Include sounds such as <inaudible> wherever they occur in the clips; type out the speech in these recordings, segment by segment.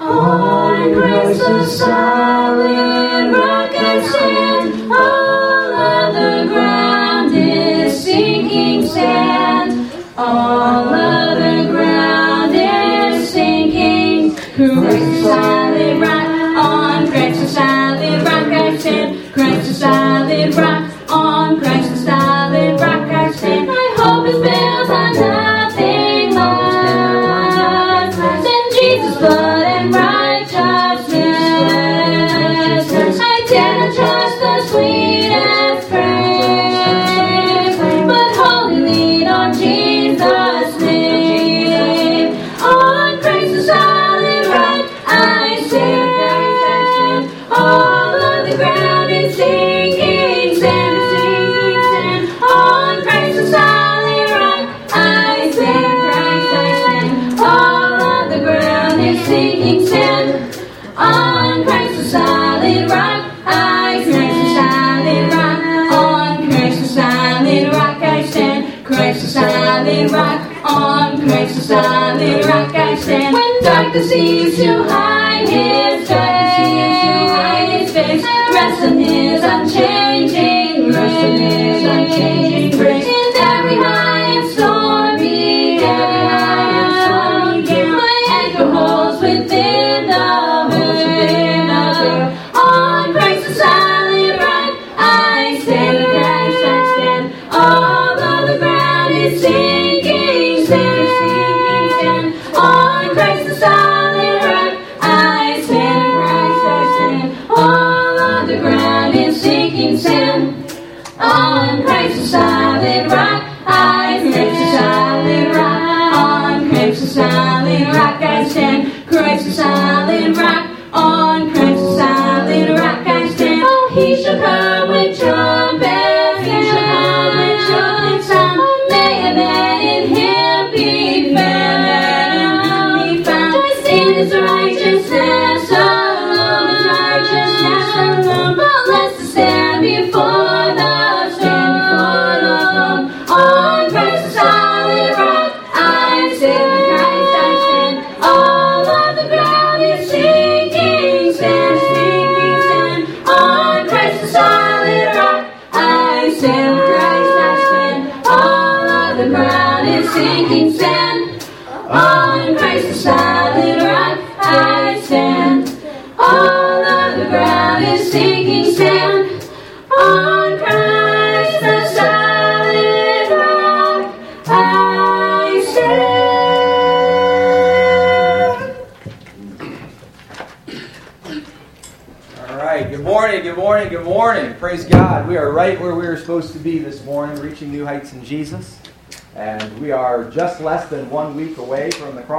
On Christ the solid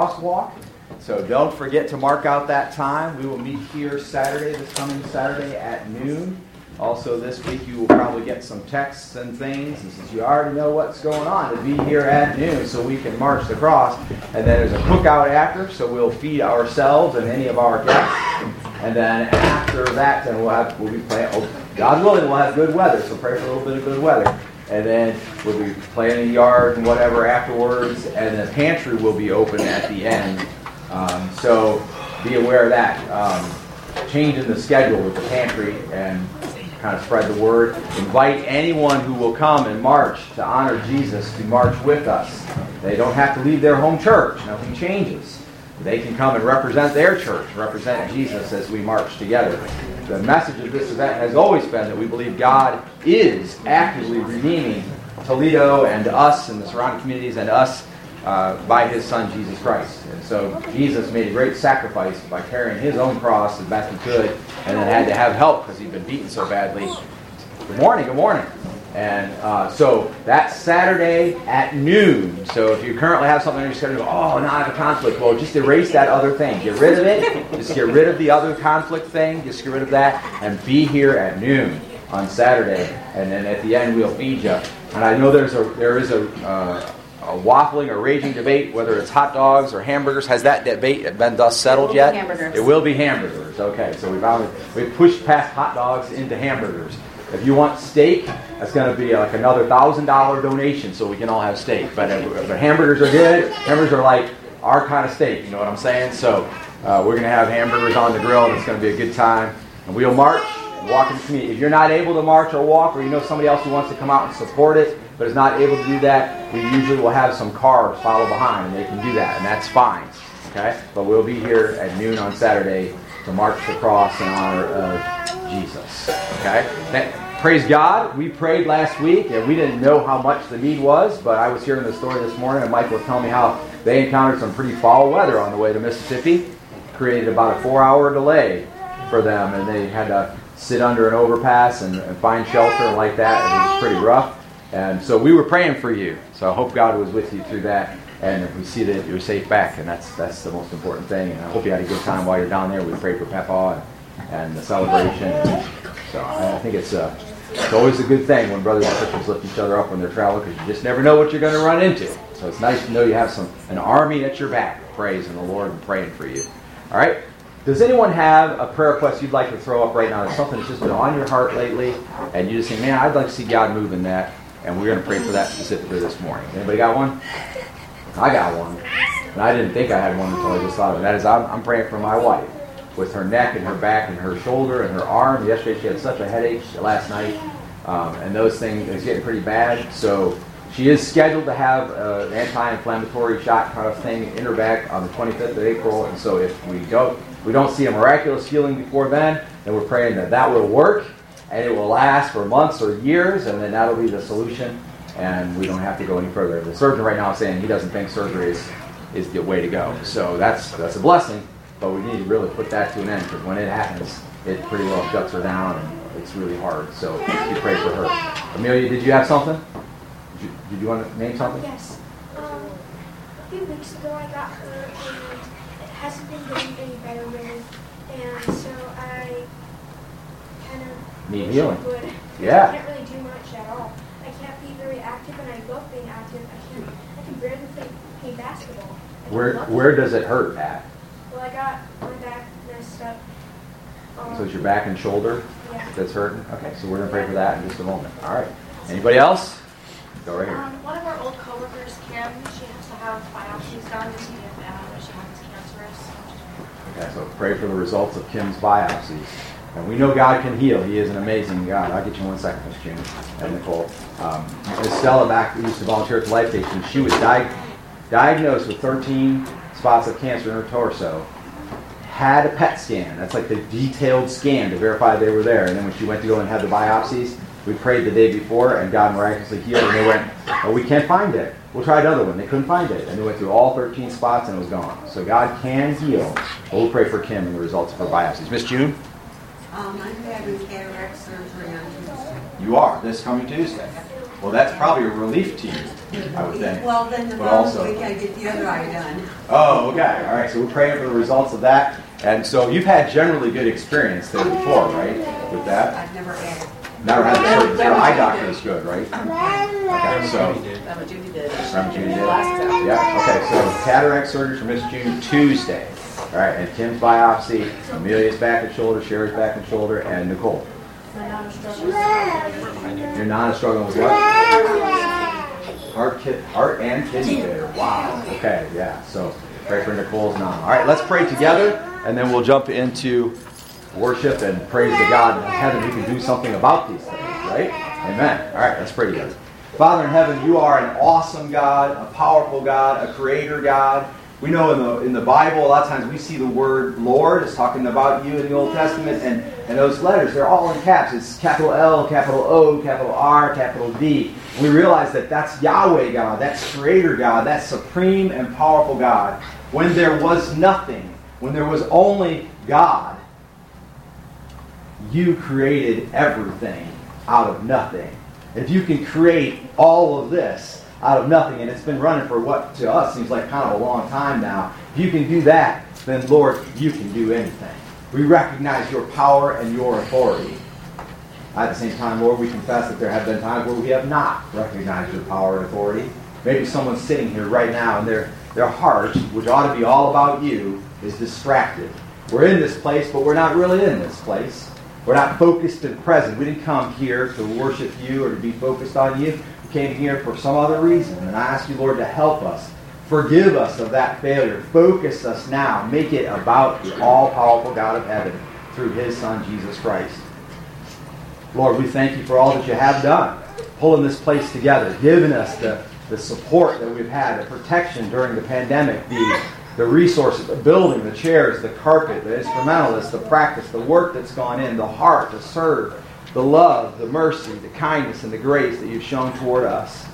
crosswalk. So don't forget to mark out that time. We will meet here Saturday, this coming Saturday at noon. Also, this week you will probably get some texts and things. And since you already know what's going on, to be here at noon so we can march the cross. And then there's a cookout after, so we'll feed ourselves and any of our guests. And then after that, then we'll have we'll be playing. Oh, God willing, we'll have good weather. So pray for a little bit of good weather. And then we'll be playing in the yard and whatever afterwards. And the pantry will be open at the end. Um, so be aware of that. Um, change in the schedule with the pantry and kind of spread the word. Invite anyone who will come and march to honor Jesus to march with us. They don't have to leave their home church. Nothing changes. They can come and represent their church, represent Jesus as we march together. The message of this event has always been that we believe God is actively redeeming Toledo and us and the surrounding communities and us uh, by his son Jesus Christ. And so Jesus made a great sacrifice by carrying his own cross as best he could and then had to have help because he'd been beaten so badly. Good morning, good morning. And uh, so that's Saturday at noon. So if you currently have something on your schedule, oh, now I have a conflict. Well, just erase that other thing. Get rid of it. Just get rid of the other conflict thing. Just get rid of that and be here at noon on Saturday. And then at the end, we'll feed you. And I know there's a there is a, uh, a waffling or raging debate whether it's hot dogs or hamburgers. Has that debate been thus settled It yet? hamburgers. It will be hamburgers. Okay, so we've already, we've pushed past hot dogs into hamburgers. If you want steak, that's going to be like another thousand dollar donation so we can all have steak. But, but hamburgers are good. Hamburgers are like our kind of steak. You know what I'm saying? So uh, we're going to have hamburgers on the grill, and it's going to be a good time. And we'll march walk in the community. If you're not able to march or walk, or you know somebody else who wants to come out and support it, but is not able to do that, we usually will have some cars follow behind, and they can do that, and that's fine. Okay? But we'll be here at noon on Saturday to march the cross in honor of Jesus. Okay? Praise God. We prayed last week, and we didn't know how much the need was, but I was hearing the story this morning, and Mike was telling me how they encountered some pretty foul weather on the way to Mississippi. Created about a four hour delay for them, and they had to sit under an overpass and, and find shelter and like that. And it was pretty rough. And so we were praying for you. So I hope God was with you through that. And we see that you're safe back, and that's that's the most important thing. And I hope you had a good time while you're down there. We prayed for Papa and, and the celebration. So I think it's a it's always a good thing when brothers and sisters lift each other up when they're traveling because you just never know what you're going to run into. So it's nice to know you have some an army at your back praising the Lord and praying for you. All right. Does anyone have a prayer request you'd like to throw up right now? There's something that's just been on your heart lately, and you just think, man, I'd like to see God move in that, and we're going to pray for that specifically this morning. Anybody got one? I got one, and I didn't think I had one until I just thought of it. That is, I'm, I'm praying for my wife with her neck and her back and her shoulder and her arm. Yesterday she had such a headache last night, um, and those things is getting pretty bad. So she is scheduled to have an anti-inflammatory shot kind of thing in her back on the 25th of April. And so if we don't we don't see a miraculous healing before then, then we're praying that that will work and it will last for months or years, and then that'll be the solution. And we don't have to go any further. The surgeon right now is saying he doesn't think surgery is, is the way to go. So that's that's a blessing. But we need to really put that to an end because when it happens, it pretty well shuts her down and it's really hard. So we pray for her. Amelia, did you have something? Did you, did you want to name something? Yes. Um, a few weeks ago I got hurt and it hasn't been getting any better really. And so I kind of need healing. Yeah. I can't really do much at all. I can't be very active and I love being active. I can't I can barely play, play basketball. Where where does it hurt at? I got my back messed up. Um, so it's your back and shoulder yeah. that's hurting? Okay, so we're going to pray for that in just a moment. All right. Anybody else? Go right here. Um, one of our old coworkers, Kim, she has to have biopsies done to see if uh, she has cancerous. Okay, so pray for the results of Kim's biopsies. And we know God can heal. He is an amazing God. I'll get you one second, Miss June and Nicole. Um, Miss Stella back used to volunteer at the Life Station. She was di- diagnosed with 13 spots of cancer in her torso, had a PET scan. That's like the detailed scan to verify they were there. And then when she went to go and have the biopsies, we prayed the day before and God miraculously healed. And they went, oh, we can't find it. We'll try another one. They couldn't find it. And they went through all 13 spots and it was gone. So God can heal. But we'll pray for Kim and the results of her biopsies. Miss June? Um, I'm having cataract surgery on Tuesday. You are, this coming Tuesday. Well, that's probably a relief to you, I would think. Well, then the But following also- week I get the other eye done. Oh, okay. All right. So we're praying for the results of that. And so you've had generally good experience there before, right? With that? I've never had it. Never had the surgery. Your eye doctor is good, right? Okay. So, Reverend Judy did. Reverend Judy did? Yeah. Okay. So cataract surgery for Miss June Tuesday. All right. And Kim's biopsy, Amelia's back and shoulder, Sherry's back and shoulder, and Nicole. You're not a struggling with what? Heart, kid, heart and kidney failure. Wow. Okay, yeah. So pray for Nicole's mom. All right, let's pray together, and then we'll jump into worship and praise the God in heaven who can do something about these things, right? Amen. All right, let's pray together. Father in heaven, you are an awesome God, a powerful God, a creator God. We know in the in the Bible, a lot of times we see the word Lord is talking about you in the Old Testament, and, and those letters, they're all in caps. It's capital L, capital O, capital R, capital D. We realize that that's Yahweh God, that's Creator God, that's supreme and powerful God. When there was nothing, when there was only God, you created everything out of nothing. If you can create all of this out of nothing, and it's been running for what to us seems like kind of a long time now, if you can do that, then Lord, you can do anything. We recognize your power and your authority. At the same time, Lord, we confess that there have been times where we have not recognized your power and authority. Maybe someone's sitting here right now and their, their heart, which ought to be all about you, is distracted. We're in this place, but we're not really in this place. We're not focused and present. We didn't come here to worship you or to be focused on you. Came here for some other reason. And I ask you, Lord, to help us Forgive us of that failure. Focus us now. Make it about the all powerful God of heaven through his Son, Jesus Christ. Lord, we thank you for all that you have done, pulling this place together, giving us the, the support that we've had, the protection during the pandemic, the, the resources, the building, the chairs, the carpet, the instrumentalists, the practice, the work that's gone in, the heart to serve, the love, the mercy, the kindness, and the grace that you've shown toward us.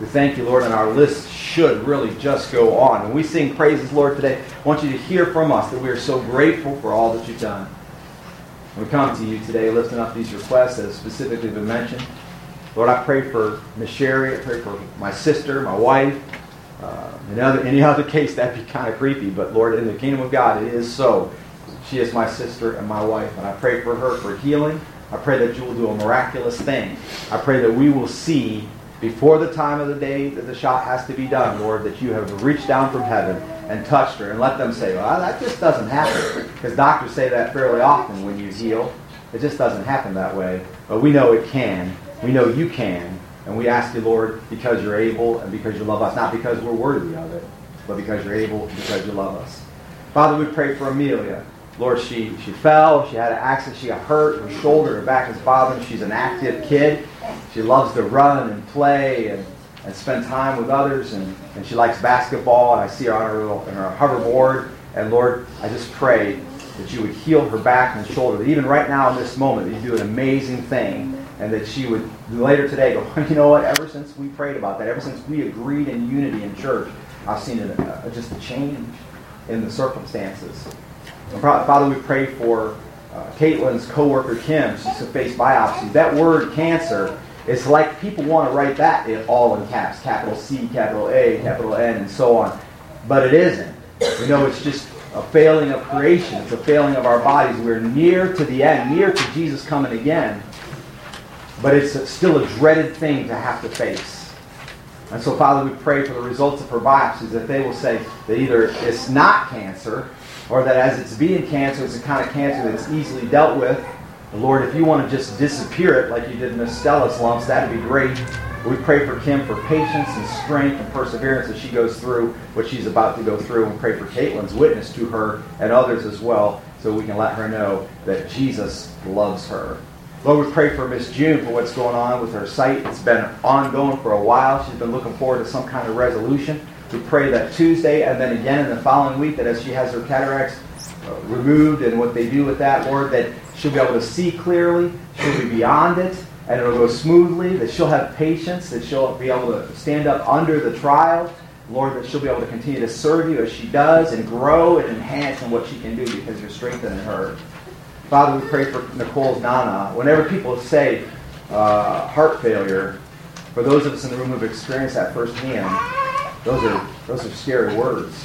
We thank you, Lord, and our list should really just go on. When we sing praises, Lord, today, I want you to hear from us that we are so grateful for all that you've done. We come to you today lifting up these requests that have specifically been mentioned. Lord, I pray for Miss Sherry. I pray for my sister, my wife. Uh, in other, any other case, that'd be kind of creepy. But Lord, in the kingdom of God, it is so. She is my sister and my wife. And I pray for her for healing. I pray that you will do a miraculous thing. I pray that we will see before the time of the day that the shot has to be done, Lord, that you have reached down from heaven and touched her and let them say, well, that just doesn't happen. Because doctors say that fairly often when you heal. It just doesn't happen that way. But we know it can. We know you can. And we ask you, Lord, because you're able and because you love us, not because we're worthy of it, but because you're able and because you love us. Father, we pray for Amelia. Lord, she, she fell, she had an accident, she got hurt, her shoulder, her back is bothering. She's an active kid. She loves to run and play and, and spend time with others, and, and she likes basketball, and I see her on her, little, on her hoverboard. And Lord, I just pray that you would heal her back and shoulder. That even right now in this moment, you do an amazing thing, and that she would later today go, <laughs> you know what? Ever since we prayed about that, ever since we agreed in unity in church, I've seen a, a, uh, just a change in the circumstances. Father, we pray for uh, Caitlin's coworker Kim. She's to face biopsy. That word cancer, it's like people want to write that in all in caps, capital C, capital A, capital N, and so on. But it isn't. We know it's just a failing of creation. It's a failing of our bodies. We're near to the end, near to Jesus coming again. But it's still a dreaded thing to have to face. And so, Father, we pray for the results of her biopsies that they will say that either it's not cancer or that as it's being cancer, it's a kind of cancer that's easily dealt with. Lord, if you want to just disappear it like you did Miss Stella's lumps, that'd be great. We pray for Kim for patience and strength and perseverance as she goes through what she's about to go through, and pray for Caitlin's witness to her and others as well, so we can let her know that Jesus loves her. Lord, we pray for Miss June for what's going on with her sight. It's been ongoing for a while. She's been looking forward to some kind of resolution. We pray that Tuesday and then again in the following week that as she has her cataracts uh, removed and what they do with that, Lord, that she'll be able to see clearly, she'll be beyond it, and it'll go smoothly, that she'll have patience, that she'll be able to stand up under the trial. Lord, that she'll be able to continue to serve you as she does and grow and enhance in what she can do because you're strengthening her. Father, we pray for Nicole's Nana. Whenever people say uh, heart failure, for those of us in the room who've experienced that firsthand, those are those are scary words.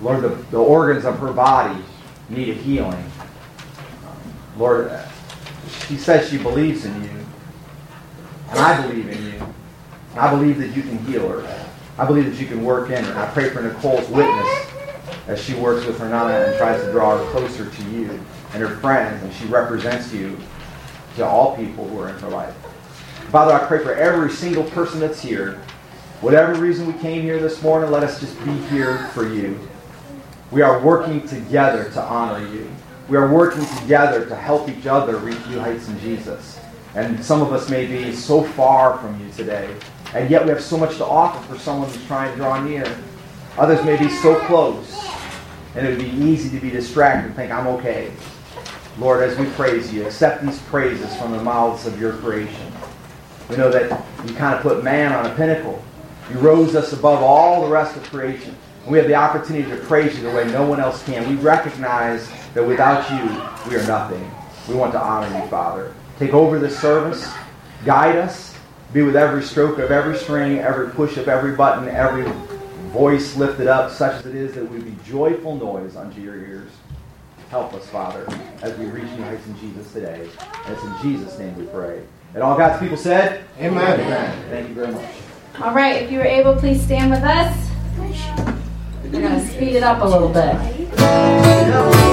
Lord, the, the organs of her body need a healing. Lord, she says she believes in you. And I believe in you. I believe that you can heal her. I believe that you can work in her. I pray for Nicole's witness as she works with her nana and tries to draw her closer to you and her friends, and she represents you to all people who are in her life. Father, I pray for every single person that's here. Whatever reason we came here this morning, let us just be here for you. We are working together to honor you. We are working together to help each other reach new heights in Jesus. And some of us may be so far from you today, and yet we have so much to offer for someone who's trying to draw near. Others may be so close, and it would be easy to be distracted and think, I'm okay. Lord, as we praise you, accept these praises from the mouths of your creation. We know that you kind of put man on a pinnacle. You rose us above all the rest of creation. And we have the opportunity to praise you the way no one else can. We recognize that without you, we are nothing. We want to honor you, Father. Take over this service. Guide us. Be with every stroke of every string, every push of every button, every voice lifted up, such as it is, that we would be joyful noise unto your ears. Help us, Father, as we reach new heights in Jesus today. And it's in Jesus' name we pray. And all God's people said, Amen. Amen. Thank you very much. All right, if you were able, please stand with us. We're going to speed it up a little bit.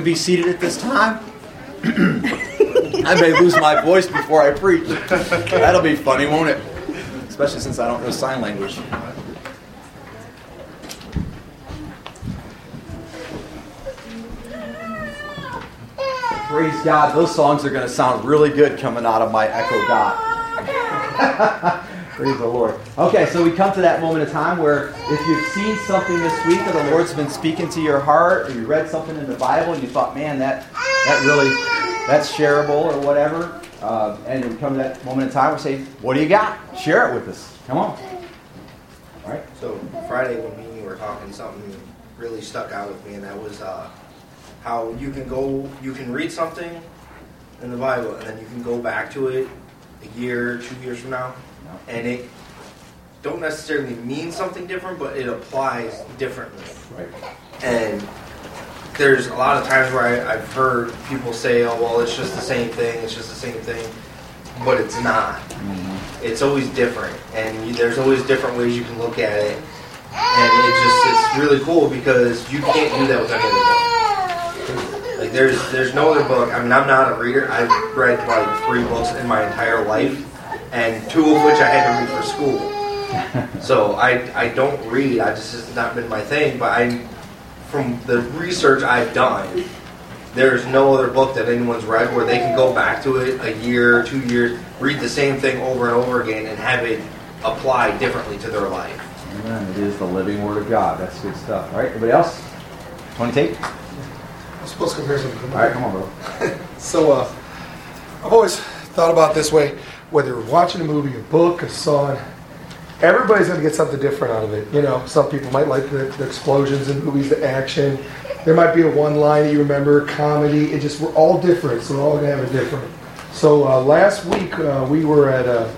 Can be seated at this time. I may lose my voice before I preach. That'll be funny, won't it? Especially since I don't know sign language. Praise God, those songs are going to sound really good coming out of my Echo Dot. <laughs> Praise the Lord. Okay, so we come to that moment of time where if you've seen something this week that the Lord's been speaking to your heart, or you read something in the Bible and you thought, man, that that really that's shareable or whatever, uh, and we come to that moment in time we say, what do you got? Share it with us. Come on. All right. So Friday when me and you were talking, something really stuck out with me, and that was uh, how you can go, you can read something in the Bible, and then you can go back to it a year, two years from now, and it don't necessarily mean something different, but it applies differently. Right. And there's a lot of times where I, I've heard people say, "Oh, well, it's just the same thing. It's just the same thing," but it's not. Mm-hmm. It's always different, and you, there's always different ways you can look at it. And it just it's really cool because you can't do that with any other book. Like there's there's no other book. I mean, I'm not a reader. I've read like three books in my entire life, and two of which I had to read for school. <laughs> So I I don't read. I just has not been my thing. But I, from the research I've done, there's no other book that anyone's read where they can go back to it a year, two years, read the same thing over and over again, and have it apply differently to their life. Amen. It is the living Word of God. That's good stuff. All right. Everybody else? Want to take? I'm supposed to compare something. All right. Come on, bro. <laughs> So, uh, I've always thought about it this way whether you're watching a movie, a book, a song, everybody's going to get something different out of it. You know, some people might like the, the explosions in movies, the action. There might be a one line that you remember, comedy. It just, we're all different, so we're all going to have a different. So uh, last week uh, we were at a,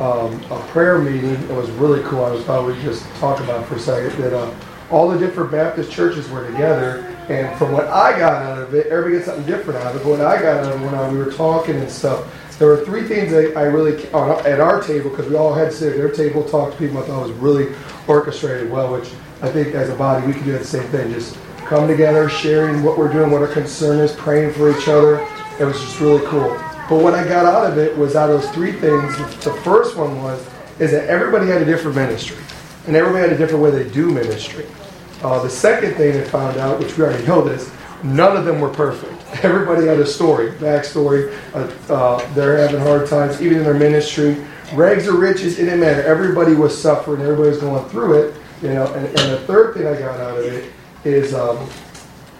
um, a prayer meeting. It was really cool. I was probably just talk about for a second that uh, all the different Baptist churches were together. And from what I got out of it, everybody gets something different out of it. But what I got out of it when I, we were talking and stuff, there were three things that I really on, at our table because we all had to sit at their table, talk to people. I thought was really orchestrated well, which I think as a body we can do the same thing. Just come together, sharing what we're doing, what our concern is, praying for each other. It was just really cool. But what I got out of it was out of those three things. The first one was is that everybody had a different ministry, and everybody had a different way they do ministry. Uh, the second thing I found out, which we already know this, none of them were perfect. <laughs> Everybody had a story, backstory. Uh, uh, they're having hard times, even in their ministry. Rags or riches, it didn't matter. Everybody was suffering. Everybody was going through it. You know. And, and the third thing I got out of it is, um,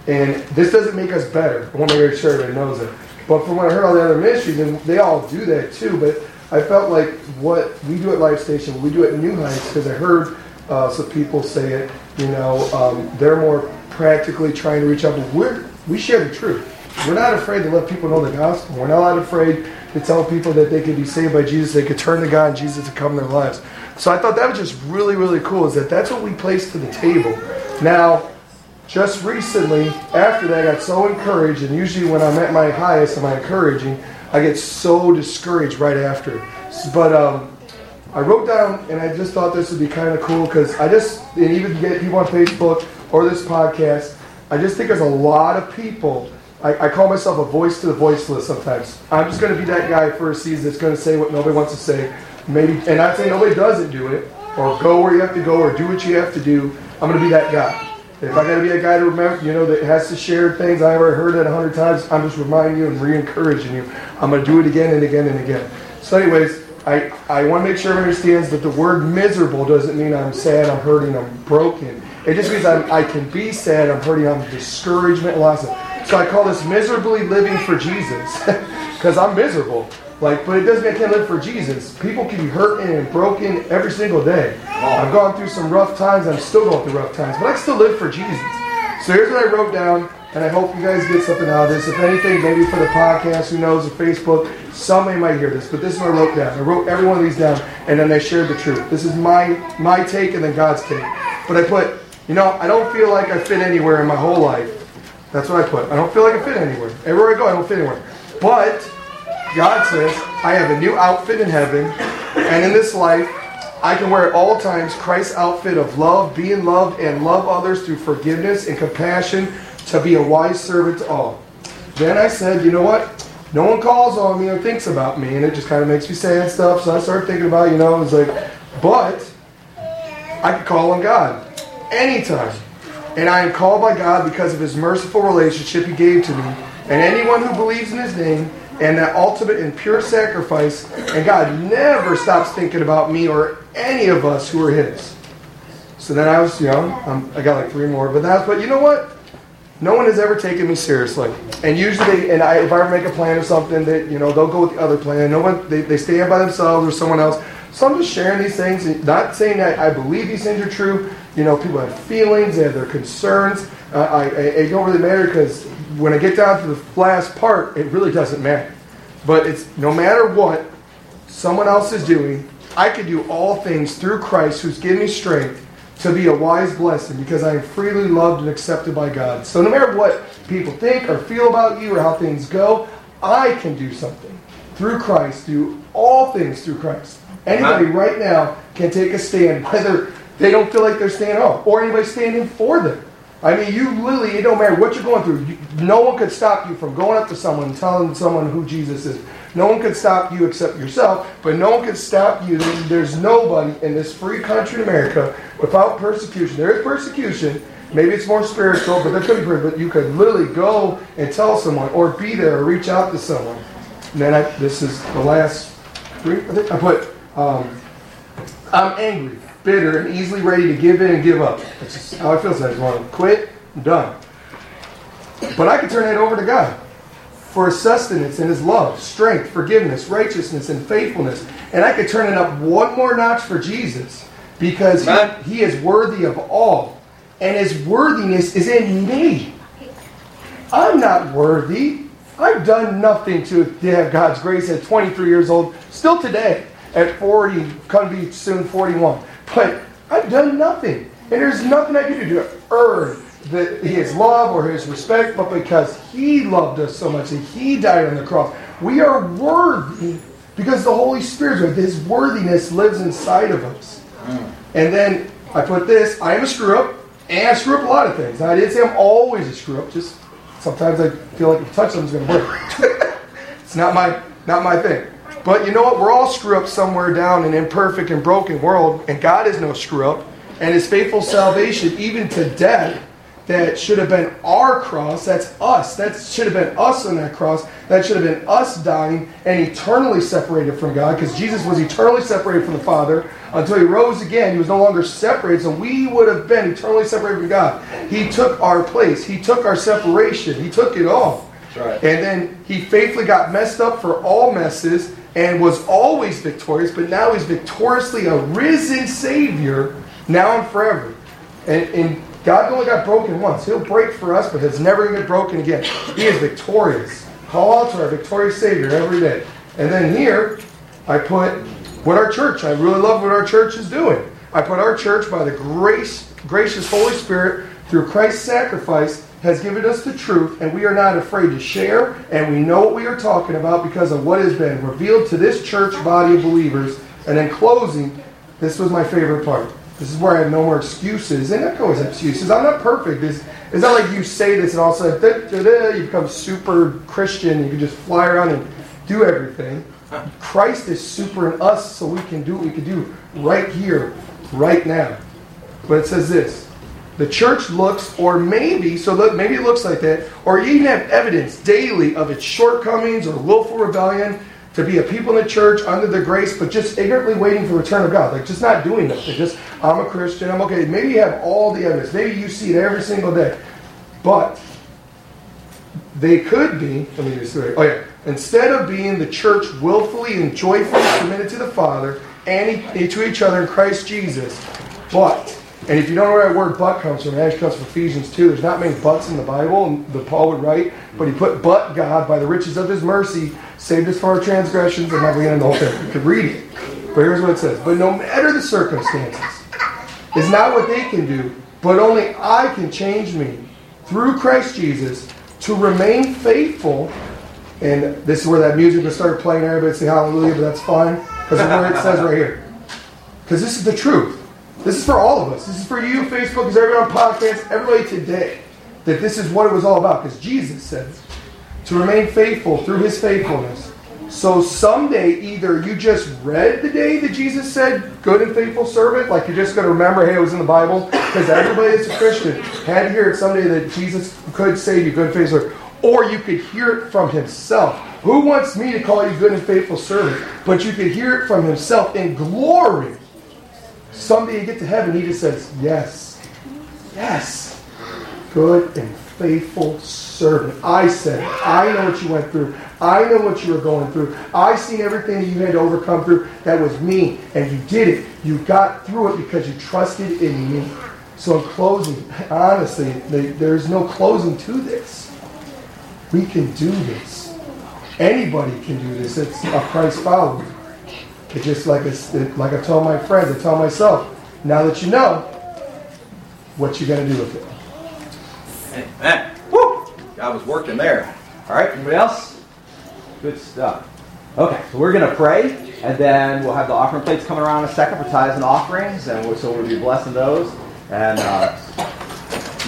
and this doesn't make us better. I want to make sure everybody knows it. But from what I heard all the other ministries, and they all do that too. But I felt like what we do at Life Station, we do at New Heights, because I heard uh, some people say it. You know, um, they're more practically trying to reach out. But we're we share the truth. We're not afraid to let people know the gospel. We're not afraid to tell people that they could be saved by Jesus, they could turn to God and Jesus to come in their lives. So I thought that was just really, really cool, is that that's what we place to the table. Now, just recently, after that, I got so encouraged, and usually when I'm at my highest, am I encouraging, I get so discouraged right after. But um, I wrote down, and I just thought this would be kind of cool because I just, and even get people on Facebook or this podcast, I just think there's a lot of people I, I, call myself a voice to the voiceless sometimes. I'm just going to be that guy for a season that's going to say what nobody wants to say. Maybe, and I'd say nobody doesn't do it, or go where you have to go, or do what you have to do. I'm going to be that guy. If I got to be a guy to remember, you know, that has to share things I already heard it a hundred times, I'm just reminding you and re-encouraging you. I'm going to do it again and again and again. So, anyways, I, I want to make sure everyone understands that the word miserable doesn't mean I'm sad, I'm hurting, I'm broken. It just means I'm, I can be sad, I'm hurting, I'm discouragement, loss of. So I call this miserably living for Jesus <laughs> because I'm miserable. Like, but it doesn't mean I can't live for Jesus. People can be hurting and broken every single day. I've gone through some rough times. I'm still going through rough times, but I still live for Jesus. So here's what I wrote down, and I hope you guys get something out of this. If anything, maybe for the podcast, who knows, or Facebook, somebody might hear this. But this is what I wrote down. I wrote every one of these down, and then I shared the truth. This is my my take, and then God's take. But I put, you know, I don't feel like I fit anywhere in my whole life. That's what I put. I don't feel like I fit anywhere. Everywhere I go, I don't fit anywhere. But God says, I have a new outfit in heaven, and in this life, I can wear at all times Christ's outfit of love, being loved, and love others through forgiveness and compassion to be a wise servant to all. Then I said, you know what? No one calls on me or thinks about me, and it just kind of makes me sad stuff. So I started thinking about, you know, it's like, but I could call on God anytime. And I am called by God because of his merciful relationship he gave to me. And anyone who believes in his name and that ultimate and pure sacrifice, and God never stops thinking about me or any of us who are his. So then I was young. Um, I got like three more, but that's. But you know what? No one has ever taken me seriously. And usually, they, and I, if I ever make a plan or something, that you know they'll go with the other plan. No one they, they stand by themselves or someone else. So I'm just sharing these things, not saying that I believe these things are true. You know, people have feelings, they have their concerns. Uh, I, I, it don't really matter because when I get down to the last part, it really doesn't matter. But it's no matter what someone else is doing, I can do all things through Christ who's given me strength to be a wise blessing because I am freely loved and accepted by God. So no matter what people think or feel about you or how things go, I can do something through Christ, do all things through Christ. Anybody right now can take a stand, whether they don't feel like they're standing up or anybody standing for them. I mean, you literally, it don't matter what you're going through. You, no one could stop you from going up to someone and telling someone who Jesus is. No one could stop you except yourself, but no one could stop you. There's, nobody in this free country America without persecution. There is persecution. Maybe it's more spiritual, but there could be, but you could literally go and tell someone or be there or reach out to someone. And then I, this is the last three. I put um, I'm angry, bitter, and easily ready to give in and give up. That's just how I feel. So I just want to quit. I'm done. But I can turn that over to God. for sustenance and his love, strength, forgiveness, righteousness, and faithfulness. And I could turn it up one more notch for Jesus because he, he is worthy of all. And his worthiness is in me. I'm not worthy. I've done nothing to have God's grace at 23 years old, still today at 40, going to be soon 41. But I've done nothing. And there's nothing I can do to earn the, his love or his respect, but because he loved us so much and he died on the cross, we are worthy because the Holy Spirit, his worthiness lives inside of us. Mm. And then I put this I am a screw up, and I screw up a lot of things. Now, I didn't say I'm always a screw up, just sometimes I feel like if I touch something's going to break. <laughs> it's not my, not my thing. But you know what? We're all screw up somewhere down in an imperfect and broken world, and God is no screw up. And his faithful salvation, even to death, that should have been our cross, that's us. That should have been us on that cross. That should have been us dying and eternally separated from God, because Jesus was eternally separated from the Father until he rose again. He was no longer separated, so we would have been eternally separated from God. He took our place, he took our separation, he took it all. Right. And then he faithfully got messed up for all messes and was always victorious, but now he's victoriously a risen Savior now and forever. And, and God only got broken once. He'll break for us, but it's never going to get broken again. He is victorious. Call out to our victorious Savior every day. And then here, I put what our church, I really love what our church is doing. I put our church by the grace, gracious Holy Spirit through Christ's sacrifice has given us the truth, and we are not afraid to share, and we know what we are talking about because of what has been revealed to this church body of believers. And in closing, this was my favorite part. This is where I have no more excuses. And I always have excuses. I'm not perfect. It's, it's not like you say this and all of a sudden you become super Christian you can just fly around and do everything. Christ is super in us so we can do what we can do right here, right now. But it says this the church looks, or maybe, so look, maybe it looks like that, or you even have evidence daily of its shortcomings or willful rebellion to be a people in the church under the grace, but just ignorantly waiting for the return of God. Like just not doing nothing. Just, I'm a Christian, I'm okay. Maybe you have all the evidence. Maybe you see it every single day. But they could be, let me just say, oh yeah, instead of being the church willfully and joyfully submitted to the Father and to each other in Christ Jesus, but, and if you don't know where that word but comes from, it actually comes from Ephesians 2. There's not many buts in the Bible, the Paul would write, but he put, but God, by the riches of his mercy, saved us from our transgressions, and never again the whole thing. You could read it. But here's what it says. But no matter the circumstances, it's not what they can do, but only I can change me through Christ Jesus to remain faithful. And this is where that music will start playing. Everybody say hallelujah, but that's fine because of where it says right here. Because this is the truth. This is for all of us. This is for you, Facebook, is everybody on podcasts, everybody today. That this is what it was all about. Because Jesus says to remain faithful through his faithfulness. So someday, either you just read the day that Jesus said, good and faithful servant, like you're just going to remember, hey, it was in the Bible, because everybody that's a Christian had to hear it someday that Jesus could say you good and faithful servant. Or you could hear it from himself. Who wants me to call you good and faithful servant? But you could hear it from himself in glory. Someday you get to heaven, he just says, yes, yes, good and faithful servant. I said. I know what you went through. I know what you were going through. I seen everything you had to overcome through. That was me, and you did it. You got through it because you trusted in me. So, in closing, <laughs> honestly, there's no closing to this. We can do this. Anybody can do this. It's a Christ follower. It's just like like I told my friends, I tell myself. Now that you know, what you're gonna do with it? Amen. Woo! God was working there. All right, anybody else? Good stuff. Okay, so we're going to pray, and then we'll have the offering plates coming around in a second for tithes and offerings, and we'll, so we'll be blessing those. And uh,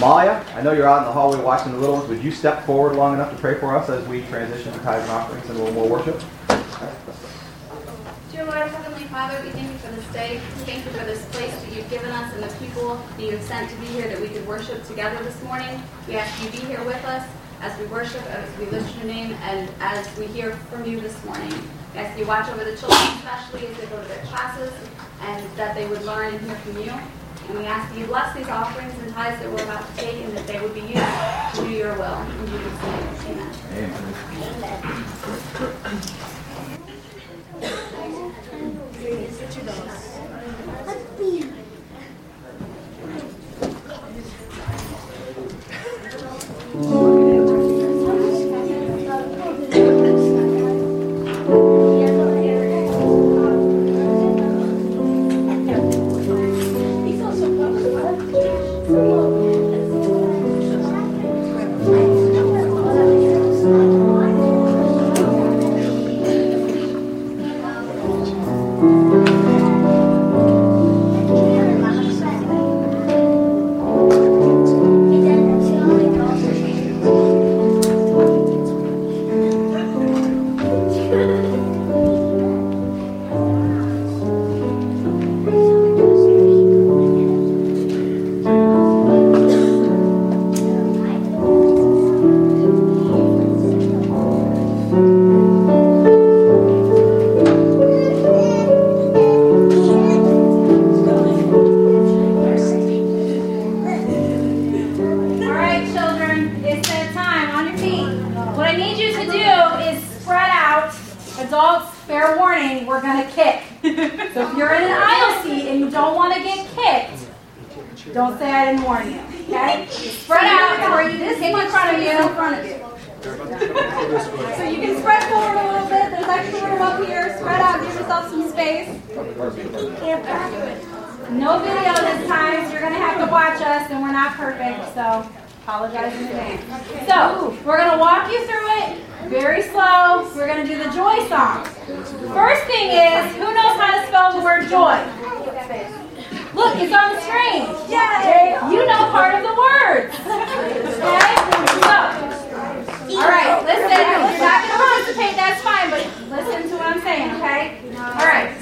Malia, I know you're out in the hallway watching the little ones. Would you step forward long enough to pray for us as we transition to tithes and offerings and a little more worship? Dear Lord, Heavenly Father, we thank you for this day. We thank you for this place that you've given us and the people that you've sent to be here that we could worship together this morning. We ask you to be here with us as we worship, as we lift your name, and as we hear from you this morning. We ask you to watch over the children, especially as they go to their classes, and that they would learn and hear from you. And we ask that you bless these offerings and tithes that we're about to take and that they would be used to do your will. In Jesus' name, amen. All Adults, fair warning, we're going to kick. so if you're in an aisle seat and you don't want to get kicked, don't say I didn't warn you. Okay? Spread out where you just kick in front of you. In front of you. So you can spread forward a little bit. There's extra room up here. Spread out. Give yourself some space. No video this time, so you're going to have to watch us, and we're not perfect, so apologize in advance. So, we're going to walk you through it very slow. We're going to do the joy song. First thing is, who knows how to spell the word joy? Look, it's on the screen. Yay! You know part of the words. Okay? So, all right, listen. You're not going to participate, that's fine, but listen to what I'm saying, okay? All right.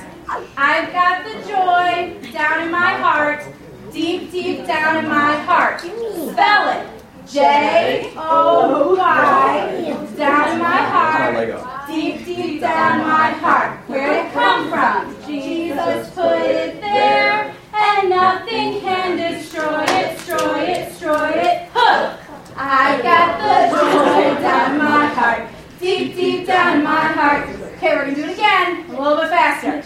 I've got the joy down in my heart, deep, deep down in my heart. Spell it. J O Y down in my heart, deep, deep down in my heart. Where'd it come from? Jesus put it there, and nothing can destroy it, destroy it, destroy it. Huh. I got the joy down in my heart, deep, deep down in my heart. Okay, we're gonna do it again, a little bit faster.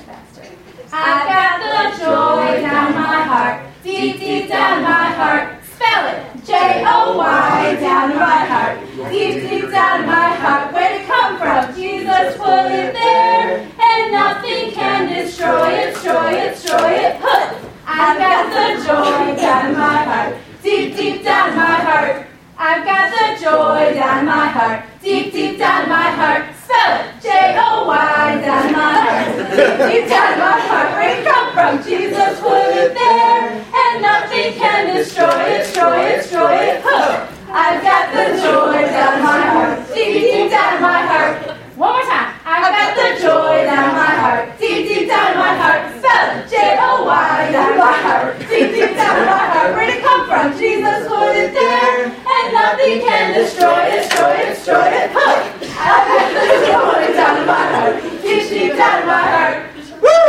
I've got the joy down my heart, deep, deep down my heart. Spell it, J-O-Y, down my heart, deep, deep down my heart. Where'd it come from? Jesus put it there, and nothing can destroy it, destroy it, destroy it. Put, I've got the joy down my heart, deep, deep down my heart. I've got the joy down my heart, deep, deep down my heart. Spell it, J-O-Y, down my heart, deep, deep down my heart. Where'd it come from? Jesus put it there, and nothing can destroy it, destroy it, destroy it. Huh. I've got the joy down my heart, deep, deep down my heart. One more time. I've got the joy down my heart, deep, deep down in my heart. Spell it, J-O-Y, down my heart, deep, deep down in my heart. Where'd it come from? Jesus put it there, and nothing can destroy it, destroy it, destroy it. Huh. I've got the joy down my heart, deep, deep down in my heart. Woo!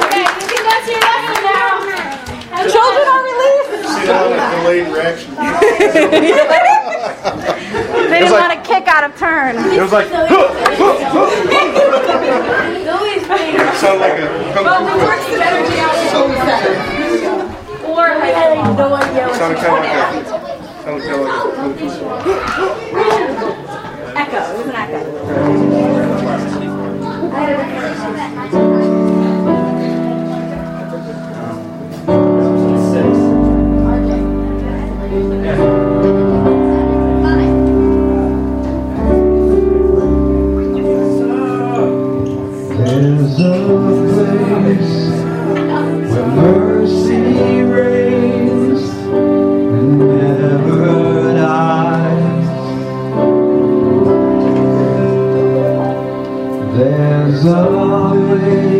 Okay, you can go to your. Children are released. See that like delayed reaction. <laughs> They didn't want to kick out of turn. It was like, sound like a kung Well, fu we work some energy out Or I had no idea what Sounded kind of like a, sounded kind of like a Echo. It was an echo. A place where mercy reigns and never dies. There's a place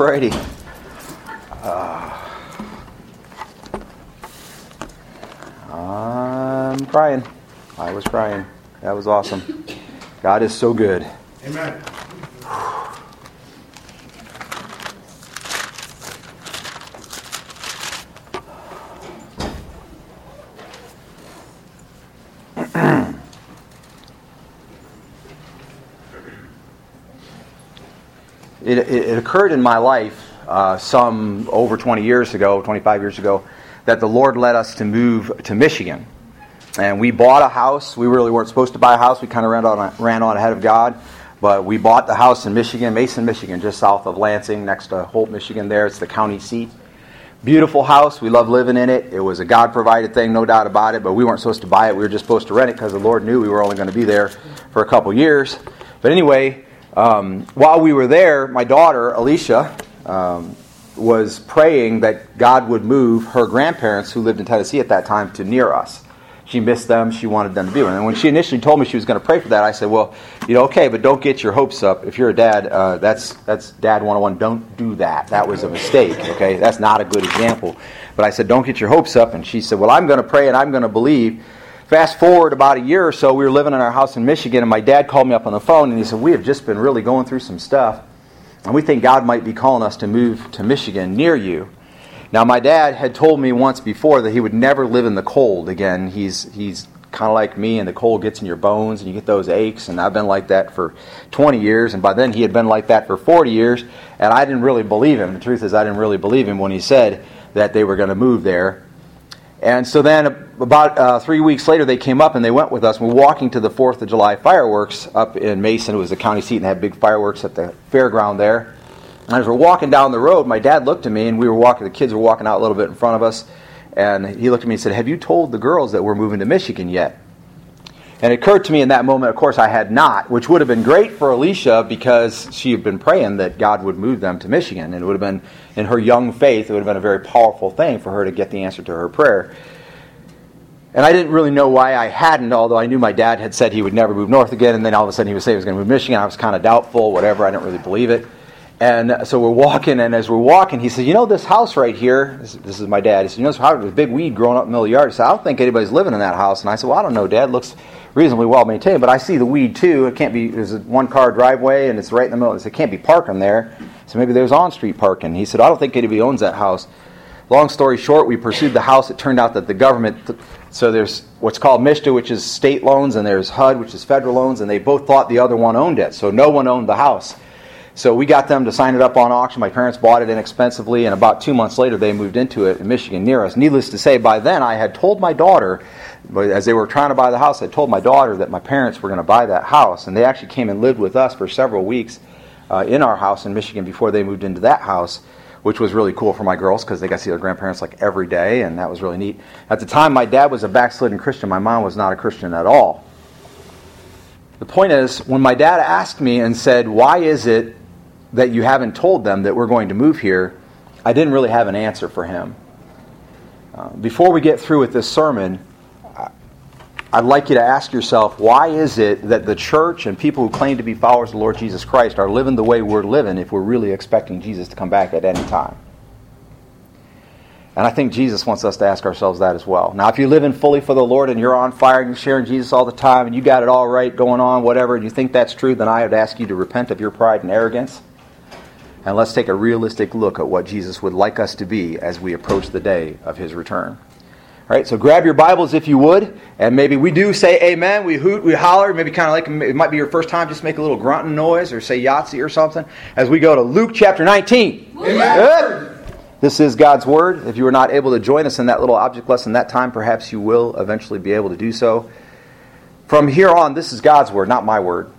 Alrighty. Uh, I'm crying. I was crying. That was awesome. God is so good. Amen. It, it, it occurred in my life uh, some over 20 years ago, 25 years ago, that the Lord led us to move to Michigan. And we bought a house. We really weren't supposed to buy a house. We kind of ran on, ran on ahead of God. But we bought the house in Michigan, Mason, Michigan, just south of Lansing, next to Holt, Michigan, there. It's the county seat. Beautiful house. We love living in it. It was a God provided thing, no doubt about it. But we weren't supposed to buy it. We were just supposed to rent it because the Lord knew we were only going to be there for a couple years. But anyway, um, while we were there, my daughter, Alicia, um, was praying that God would move her grandparents, who lived in Tennessee at that time, to near us. She missed them. She wanted them to be with. And when she initially told me she was going to pray for that, I said, "Well, you know, okay, but don't get your hopes up. If you're a dad, uh, that's that's dad 101. Don't do that. That was a mistake. Okay, that's not a good example." But I said, "Don't get your hopes up." And she said, "Well, I'm going to pray and I'm going to believe." Fast forward about a year or so, we were living in our house in Michigan, and my dad called me up on the phone and he said, We have just been really going through some stuff, and we think God might be calling us to move to Michigan near you. Now, my dad had told me once before that he would never live in the cold again. He's, he's kind of like me, and the cold gets in your bones, and you get those aches, and I've been like that for 20 years, and by then he had been like that for 40 years, and I didn't really believe him. The truth is, I didn't really believe him when he said that they were going to move there. And so then, about uh, three weeks later, they came up and they went with us. We're walking to the Fourth of July fireworks up in Mason. It was the county seat and they had big fireworks at the fairground there. And as we're walking down the road, my dad looked at me and we were walking. The kids were walking out a little bit in front of us, and he looked at me and said, "Have you told the girls that we're moving to Michigan yet?" And it occurred to me in that moment, of course, I had not, which would have been great for Alicia because she had been praying that God would move them to Michigan. And it would have been, in her young faith, it would have been a very powerful thing for her to get the answer to her prayer. And I didn't really know why I hadn't, although I knew my dad had said he would never move north again, and then all of a sudden he was saying he was going to move to Michigan. I was kind of doubtful, whatever. I didn't really believe it. And so we're walking, and as we're walking, he said, You know, this house right here, this, this is my dad. He said, You know, there's a big weed growing up in the middle of the yard. He said, I don't think anybody's living in that house. And I said, Well, I don't know, Dad. It looks reasonably well maintained, but I see the weed too. It can't be, there's a one car driveway, and it's right in the middle. He said, It can't be parking there. So maybe there's on street parking. He said, I don't think anybody owns that house. Long story short, we pursued the house. It turned out that the government, so there's what's called MSHDA, which is state loans, and there's HUD, which is federal loans, and they both thought the other one owned it. So no one owned the house. So we got them to sign it up on auction. My parents bought it inexpensively, and about two months later, they moved into it in Michigan near us. Needless to say, by then I had told my daughter, as they were trying to buy the house, I told my daughter that my parents were going to buy that house, and they actually came and lived with us for several weeks uh, in our house in Michigan before they moved into that house which was really cool for my girls because they got to see their grandparents like every day, and that was really neat. At the time, my dad was a backslidden Christian. My mom was not a Christian at all. The point is, when my dad asked me and said, Why is it that you haven't told them that we're going to move here? I didn't really have an answer for him. Uh, before we get through with this sermon, I'd like you to ask yourself why is it that the church and people who claim to be followers of the Lord Jesus Christ are living the way we're living if we're really expecting Jesus to come back at any time? And I think Jesus wants us to ask ourselves that as well. Now, if you're living fully for the Lord and you're on fire and you're sharing Jesus all the time and you got it all right going on, whatever, and you think that's true, then I would ask you to repent of your pride and arrogance. And let's take a realistic look at what Jesus would like us to be as we approach the day of his return. All right, so grab your Bibles if you would, and maybe we do say amen. We hoot, we holler, maybe kind of like it might be your first time, just make a little grunting noise or say Yahtzee or something as we go to Luke chapter 19. Amen. This is God's Word. If you were not able to join us in that little object lesson that time, perhaps you will eventually be able to do so. From here on, this is God's Word, not my Word.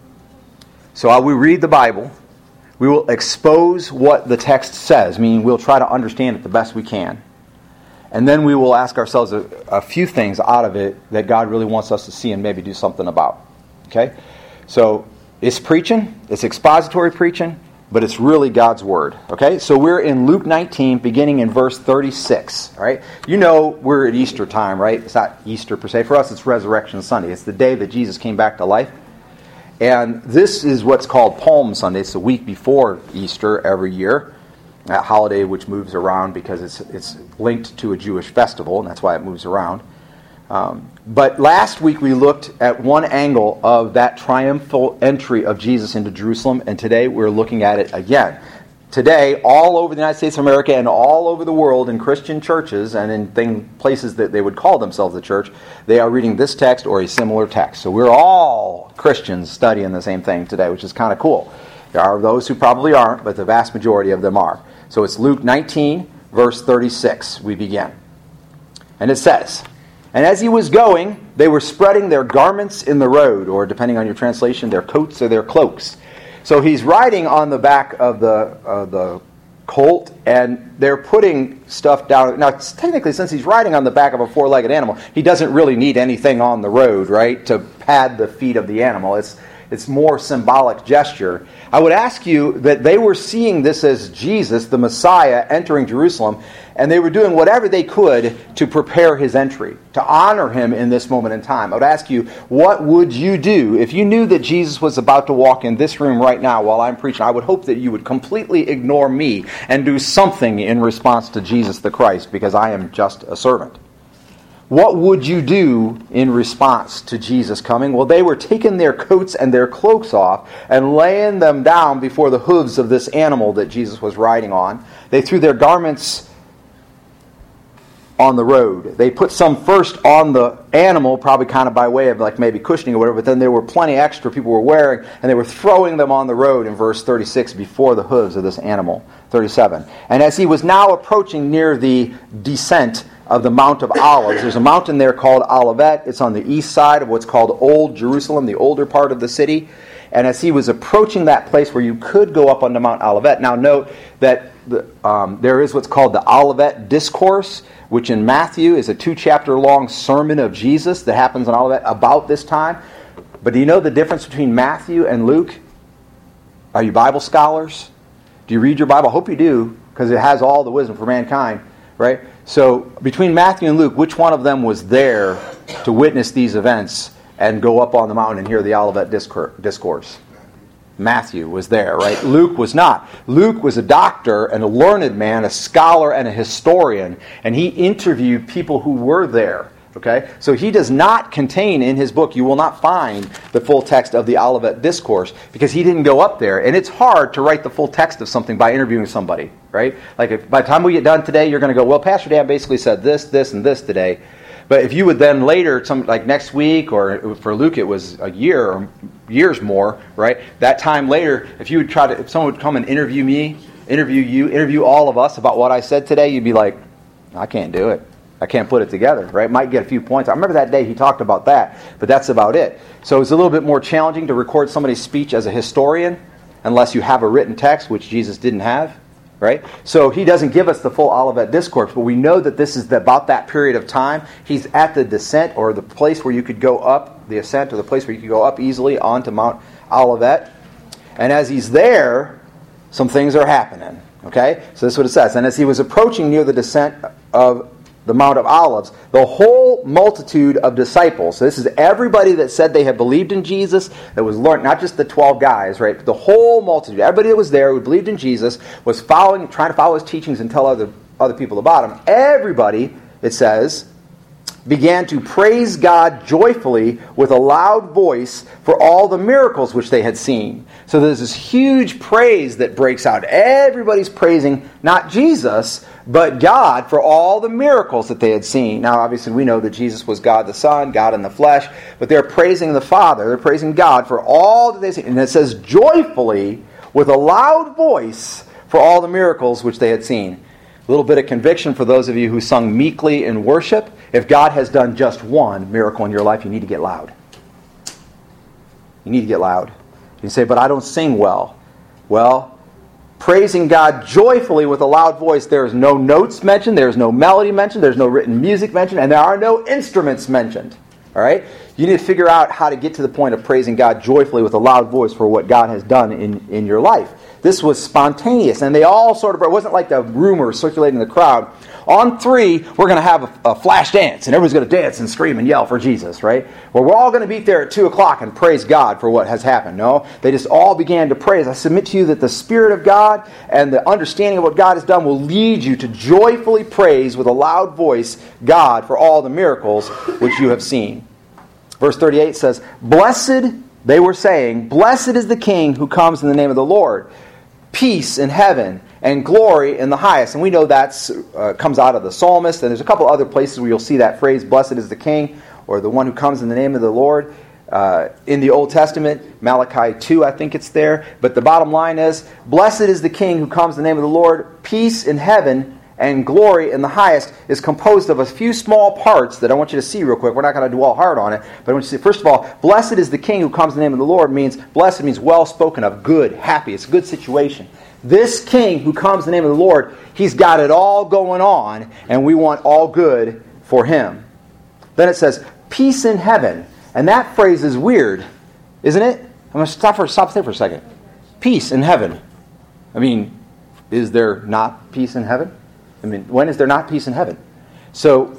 So while we read the Bible, we will expose what the text says, meaning we'll try to understand it the best we can. And then we will ask ourselves a, a, few things out of it that God really wants us to see and maybe do something about. Okay? So it's preaching, it's expository preaching, but it's really God's word. Okay? So we're in Luke 19, beginning in verse 36. All right? You know we're at Easter time, right? It's not Easter per se. For us, it's Resurrection Sunday. It's the day that Jesus came back to life. And this is what's called Palm Sunday. It's the week before Easter every year. That holiday which moves around because it's, it's linked to a Jewish festival, and that's why it moves around. Um, but last week we looked at one angle of that triumphal entry of Jesus into Jerusalem, and today we're looking at it again. Today, all over the United States of America and all over the world in Christian churches and in thing, places that they would call themselves the church, they are reading this text or a similar text. So we're all Christians studying the same thing today, which is kind of cool. There are those who probably aren't, but the vast majority of them are. So it's Luke 19, verse 36. We begin. And it says, And as he was going, they were spreading their garments in the road, or depending on your translation, their coats or their cloaks. So he's riding on the back of the, uh, the colt, and they're putting stuff down. Now, technically, since he's riding on the back of a four legged animal, he doesn't really need anything on the road, right, to pad the feet of the animal. It's, it's more symbolic gesture. I would ask you that they were seeing this as Jesus, the Messiah, entering Jerusalem, and they were doing whatever they could to prepare his entry, to honor him in this moment in time. I would ask you, what would you do if you knew that Jesus was about to walk in this room right now while I'm preaching? I would hope that you would completely ignore me and do something in response to Jesus the Christ, because I am just a servant. What would you do in response to Jesus coming? Well, they were taking their coats and their cloaks off and laying them down before the hooves of this animal that Jesus was riding on. They threw their garments on the road. They put some first on the animal, probably kind of by way of like maybe cushioning or whatever, but then there were plenty extra people were wearing, and they were throwing them on the road in verse 36 before the hooves of this animal. 37. And as he was now approaching near the descent of the Mount of Olives, there's a mountain there called Olivet. It's on the east side of what's called Old Jerusalem, the older part of the city. And as he was approaching that place where you could go up onto Mount Olivet, now note that the, um, there is what's called the Olivet Discourse, which in Matthew is a two chapter long sermon of Jesus that happens in Olivet about this time. But do you know the difference between Matthew and Luke? Are you Bible scholars? Do you read your Bible? I hope you do, because it has all the wisdom for mankind, right? So between Matthew and Luke, which one of them was there to witness these events and go up on the mountain and hear the Olivet discourse? Matthew was there, right? Luke was not. Luke was a doctor and a learned man, a scholar and a historian, and he interviewed people who were there. Okay? So he does not contain in his book, you will not find the full text of the Olivet Discourse because he didn't go up there. And it's hard to write the full text of something by interviewing somebody, right? Like if, by the time we get done today, you're going to go, well, Pastor Dan basically said this, this, and this today. But if you would then later, some like next week, or for Luke it was a year or years more, right? That time later, if you would try to, if someone would come and interview me, interview you, interview all of us about what I said today, you'd be like, I can't do it. I can't put it together, right? Might get a few points. I remember that day he talked about that, but that's about it. So it's a little bit more challenging to record somebody's speech as a historian unless you have a written text, which Jesus didn't have right? So he doesn't give us the full Olivet discourse, but we know that this is about that period of time. He's at the descent or the place where you could go up, the ascent or the place where you could go up easily onto Mount Olivet. And as he's there, some things are happening. Okay? So this is what it says. And as he was approaching near the descent of the Mount of Olives, the whole multitude of disciples. So this is everybody that said they had believed in Jesus, that was learned, not just the 12 guys, right? But the whole multitude, everybody that was there who believed in Jesus, was following, trying to follow his teachings and tell other, other people about him. Everybody, it says, began to praise God joyfully with a loud voice for all the miracles which they had seen. So there's this huge praise that breaks out. Everybody's praising not Jesus, but God for all the miracles that they had seen. Now, obviously, we know that Jesus was God the Son, God in the flesh, but they're praising the Father. They're praising God for all that they see. And it says, joyfully, with a loud voice, for all the miracles which they had seen. A little bit of conviction for those of you who sung meekly in worship. If God has done just one miracle in your life, you need to get loud. You need to get loud. You say, but I don't sing well. Well, praising God joyfully with a loud voice, there is no notes mentioned, there is no melody mentioned, there's no written music mentioned, and there are no instruments mentioned. All right? You need to figure out how to get to the point of praising God joyfully with a loud voice for what God has done in, in your life. This was spontaneous, and they all sort of, it wasn't like a rumor circulating in the crowd. on three, we're going to have a, a flash dance, and everyone's going to dance and scream and yell for Jesus, right? Well, we're all going to be there at 2 o'clock and praise God for what has happened. No, they just all began to praise. I submit to you that the Spirit of God and the understanding of what God has done will lead you to joyfully praise with a loud voice God for all the miracles which you have seen. Verse 38 says, Blessed, they were saying, Blessed is the King who comes in the name of the Lord. Peace in heaven and glory in the highest. And we know that uh, comes out of the psalmist, and there's a couple other places where you'll see that phrase, Blessed is the King, or the one who comes in the name of the Lord. Uh, in the Old Testament, Malachi 2, I think it's there. But the bottom line is, Blessed is the King who comes in the name of the Lord. Peace in heaven and glory in the highest is composed of a few small parts that I want you to see real quick. We're not going to dwell hard on it, but I want you to see, first of all, blessed is the king who comes in the name of the Lord means, blessed means well spoken of, good, happy. It's a good situation. This king who comes in the name of the Lord, he's got it all going on, and we want all good for him. Then it says, peace in heaven. And that phrase is weird, isn't it? I'm going to stop for, stop there for a second. Peace in heaven. I mean, is there not peace in heaven? I mean, when is there not peace in heaven? So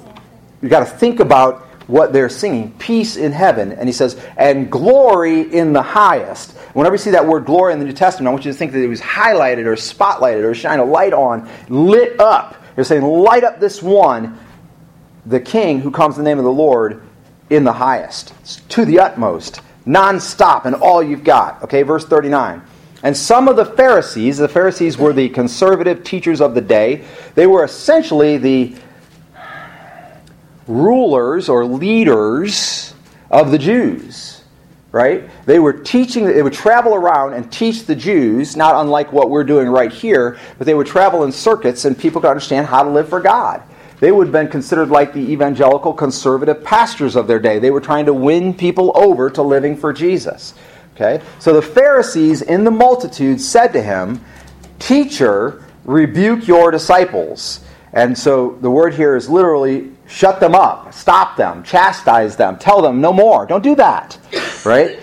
you've got to think about what they're singing peace in heaven. And he says, and glory in the highest. Whenever you see that word glory in the New Testament, I want you to think that it was highlighted or spotlighted or shine a light on, lit up. They're saying, light up this one, the king who comes in the name of the Lord in the highest, to the utmost, non-stop, and all you've got. Okay, verse 39. And some of the Pharisees, the Pharisees were the conservative teachers of the day, they were essentially the rulers or leaders of the Jews, right? They were teaching, they would travel around and teach the Jews, not unlike what we're doing right here, but they would travel in circuits and people could understand how to live for God. They would have been considered like the evangelical conservative pastors of their day. They were trying to win people over to living for Jesus. Okay? So the Pharisees in the multitude said to him, Teacher, rebuke your disciples. And so the word here is literally shut them up, stop them, chastise them, tell them no more. Don't do that. Right?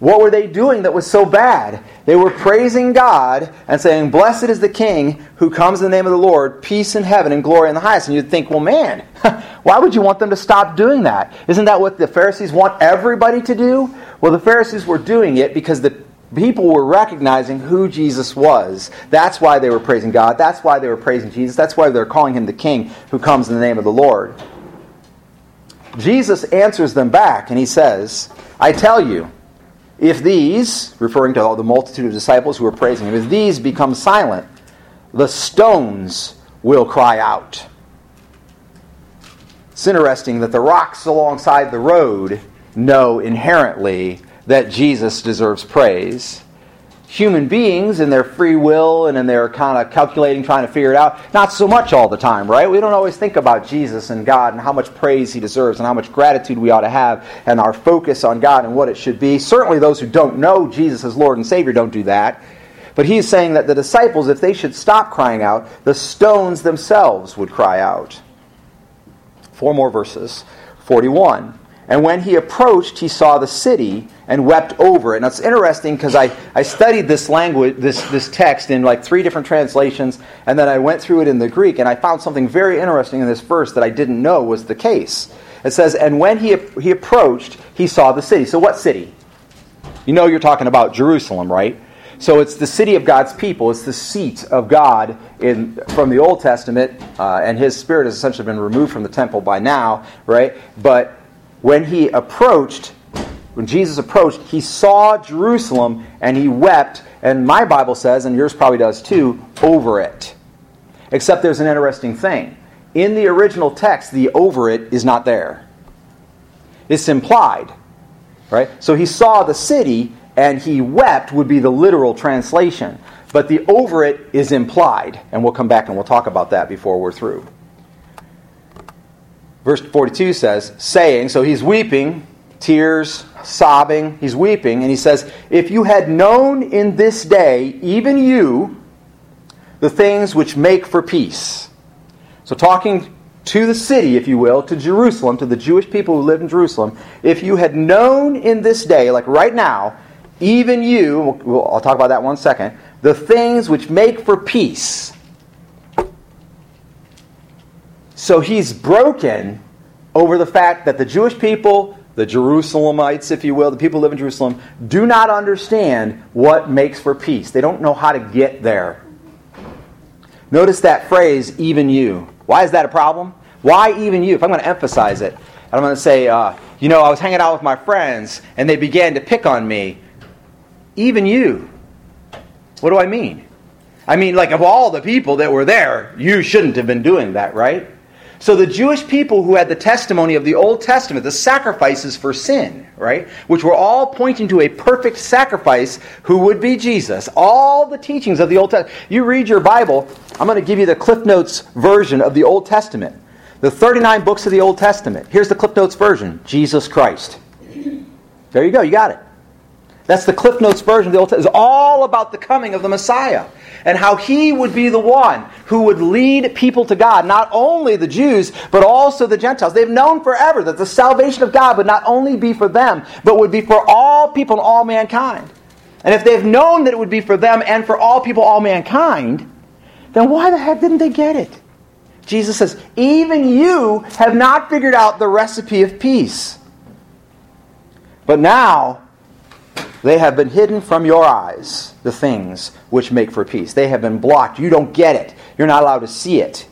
What were they doing that was so bad? They were praising God and saying, Blessed is the King who comes in the name of the Lord, peace in heaven and glory in the highest. And you'd think, well, man, <laughs> why would you want them to stop doing that? Isn't that what the Pharisees want everybody to do? Well, the Pharisees were doing it because the people were recognizing who Jesus was. That's why they were praising God. That's why they were praising Jesus. That's why they're calling him the King who comes in the name of the Lord. Jesus answers them back and he says, I tell you, if these, referring to all the multitude of disciples who were praising him, if these become silent, the stones will cry out. It's interesting that the rocks alongside the road know inherently that Jesus deserves praise. Human beings, in their free will and in their kind of calculating, trying to figure it out, not so much all the time, right? We don't always think about Jesus and God and how much praise He deserves and how much gratitude we ought to have and our focus on God and what it should be. Certainly, those who don't know Jesus as Lord and Savior don't do that. But He's saying that the disciples, if they should stop crying out, the stones themselves would cry out. Four more verses. 41. And when he approached, he saw the city and wept over it. Now it's interesting because I, I studied this language, this, this text in like three different translations, and then I went through it in the Greek, and I found something very interesting in this verse that I didn't know was the case. It says, And when he, he approached, he saw the city. So what city? You know you're talking about Jerusalem, right? So it's the city of God's people. It's the seat of God in from the Old Testament, uh, and His Spirit has essentially been removed from the temple by now, right? But when he approached, when Jesus approached, he saw Jerusalem and he wept, and my Bible says, and yours probably does too, over it. Except there's an interesting thing. In the original text, the over it is not there. It's implied. Right? So he saw the city and he wept would be the literal translation. But the over it is implied. And we'll come back and we'll talk about that before we're through. Verse 42 says, saying, so he's weeping, tears, sobbing, he's weeping, and he says, If you had known in this day, even you, the things which make for peace. So, talking to the city, if you will, to Jerusalem, to the Jewish people who lived in Jerusalem, if you had known in this day, like right now, even you, we'll, I'll talk about that one second, the things which make for peace. So he's broken over the fact that the Jewish people, the Jerusalemites, if you will, the people who live in Jerusalem, do not understand what makes for peace. They don't know how to get there. Notice that phrase, even you. Why is that a problem? Why even you? If I'm going to emphasize it, I'm going to say, uh, you know, I was hanging out with my friends and they began to pick on me. Even you. What do I mean? I mean, like, of all the people that were there, you shouldn't have been doing that, right? So the Jewish people who had the testimony of the Old Testament, the sacrifices for sin, right, which were all pointing to a perfect sacrifice who would be Jesus, all the teachings of the Old Testament. You read your Bible, I'm going to give you the Cliff Notes version of the Old Testament. The 39 books of the Old Testament. Here's the Cliff Notes version Jesus Christ. There you go, you got it. That's the Cliff Notes version of the Old Testament. It's all about the coming of the Messiah and how he would be the one who would lead people to God, not only the Jews, but also the Gentiles. They've known forever that the salvation of God would not only be for them, but would be for all people and all mankind. And if they've known that it would be for them and for all people, all mankind, then why the heck didn't they get it? Jesus says, even you have not figured out the recipe of peace. But now, they have been hidden from your eyes, the things which make for peace. They have been blocked. You don't get it. You're not allowed to see it.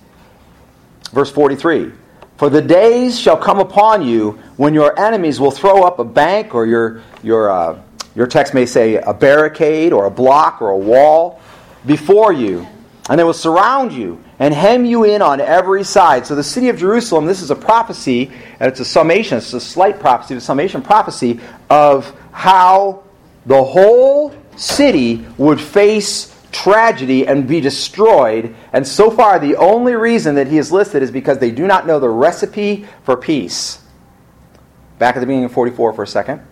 Verse 43 For the days shall come upon you when your enemies will throw up a bank, or your, your, uh, your text may say a barricade, or a block, or a wall before you, and they will surround you and hem you in on every side. So the city of Jerusalem, this is a prophecy, and it's a summation, it's a slight prophecy, a summation prophecy of how the whole city would face tragedy and be destroyed. And so far, the only reason that he is listed is because they do not know the recipe for peace. Back at the beginning of 44 for a second.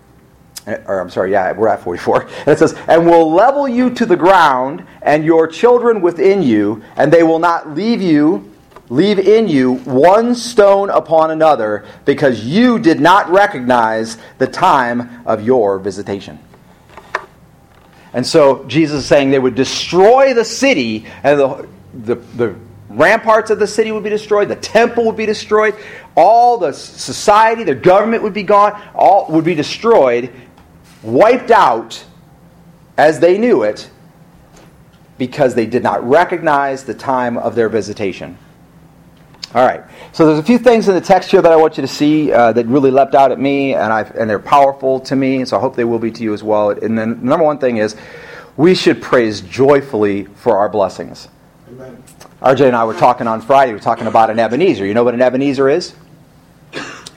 Eh, or I'm sorry, yeah, we're at 44. And <laughs> it says, And will level you to the ground, and your children within you, and they will not leave you leave in you one stone upon another, because you did not recognize the time of your visitation. And so Jesus is saying they would destroy the city, and the, the, the ramparts of the city would be destroyed, the temple would be destroyed, all the society, the government would be gone, all would be destroyed, wiped out as they knew it, because they did not recognize the time of their visitation. All right. So there's a few things in the text here that I want you to see uh, that really leapt out at me, and, I've, and they're powerful to me, and so I hope they will be to you as well. And then the number one thing is we should praise joyfully for our blessings. Amen. RJ and I were talking on Friday, we were talking about an Ebenezer. You know what an Ebenezer is?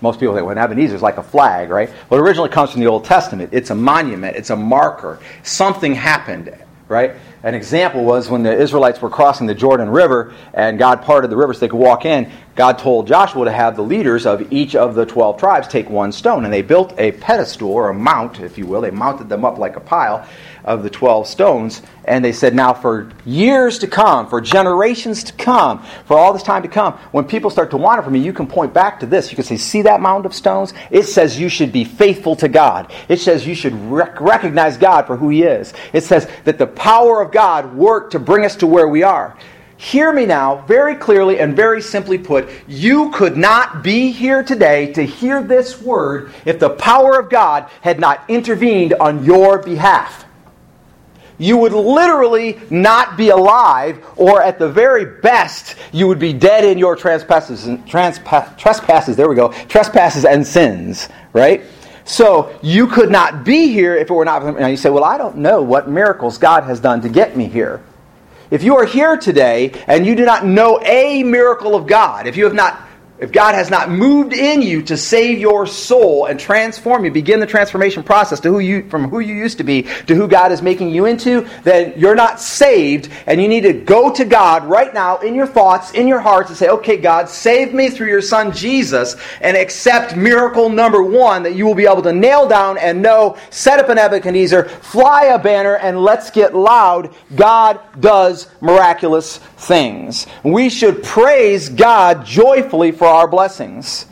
Most people think, well, an Ebenezer is like a flag, right? Well, it originally comes from the Old Testament. It's a monument, it's a marker. Something happened, right? An example was when the Israelites were crossing the Jordan River and God parted the river so they could walk in, God told Joshua to have the leaders of each of the 12 tribes take one stone. And they built a pedestal or a mount, if you will. They mounted them up like a pile of the 12 stones. And they said, now for years to come, for generations to come, for all this time to come, when people start to wander from me, you can point back to this. You can say, see that mound of stones? It says you should be faithful to God. It says you should rec- recognize God for who He is. It says that the power of God worked to bring us to where we are. Hear me now, very clearly and very simply put. You could not be here today to hear this word if the power of God had not intervened on your behalf you would literally not be alive, or at the very best, you would be dead in your trespasses, trespasses. There we go, trespasses and sins, right? So you could not be here if it were not. Now you say, "Well, I don't know what miracles God has done to get me here." If you are here today and you do not know a miracle of God, if you have not if God has not moved in you to save your soul and transform you, begin the transformation process to who you from who you used to be to who God is making you into, then you're not saved and you need to go to God right now in your thoughts, in your hearts and say, "Okay, God, save me through your son Jesus and accept miracle number 1 that you will be able to nail down and know, set up an Ebenezer, fly a banner and let's get loud. God does miraculous things. We should praise God joyfully for our blessings.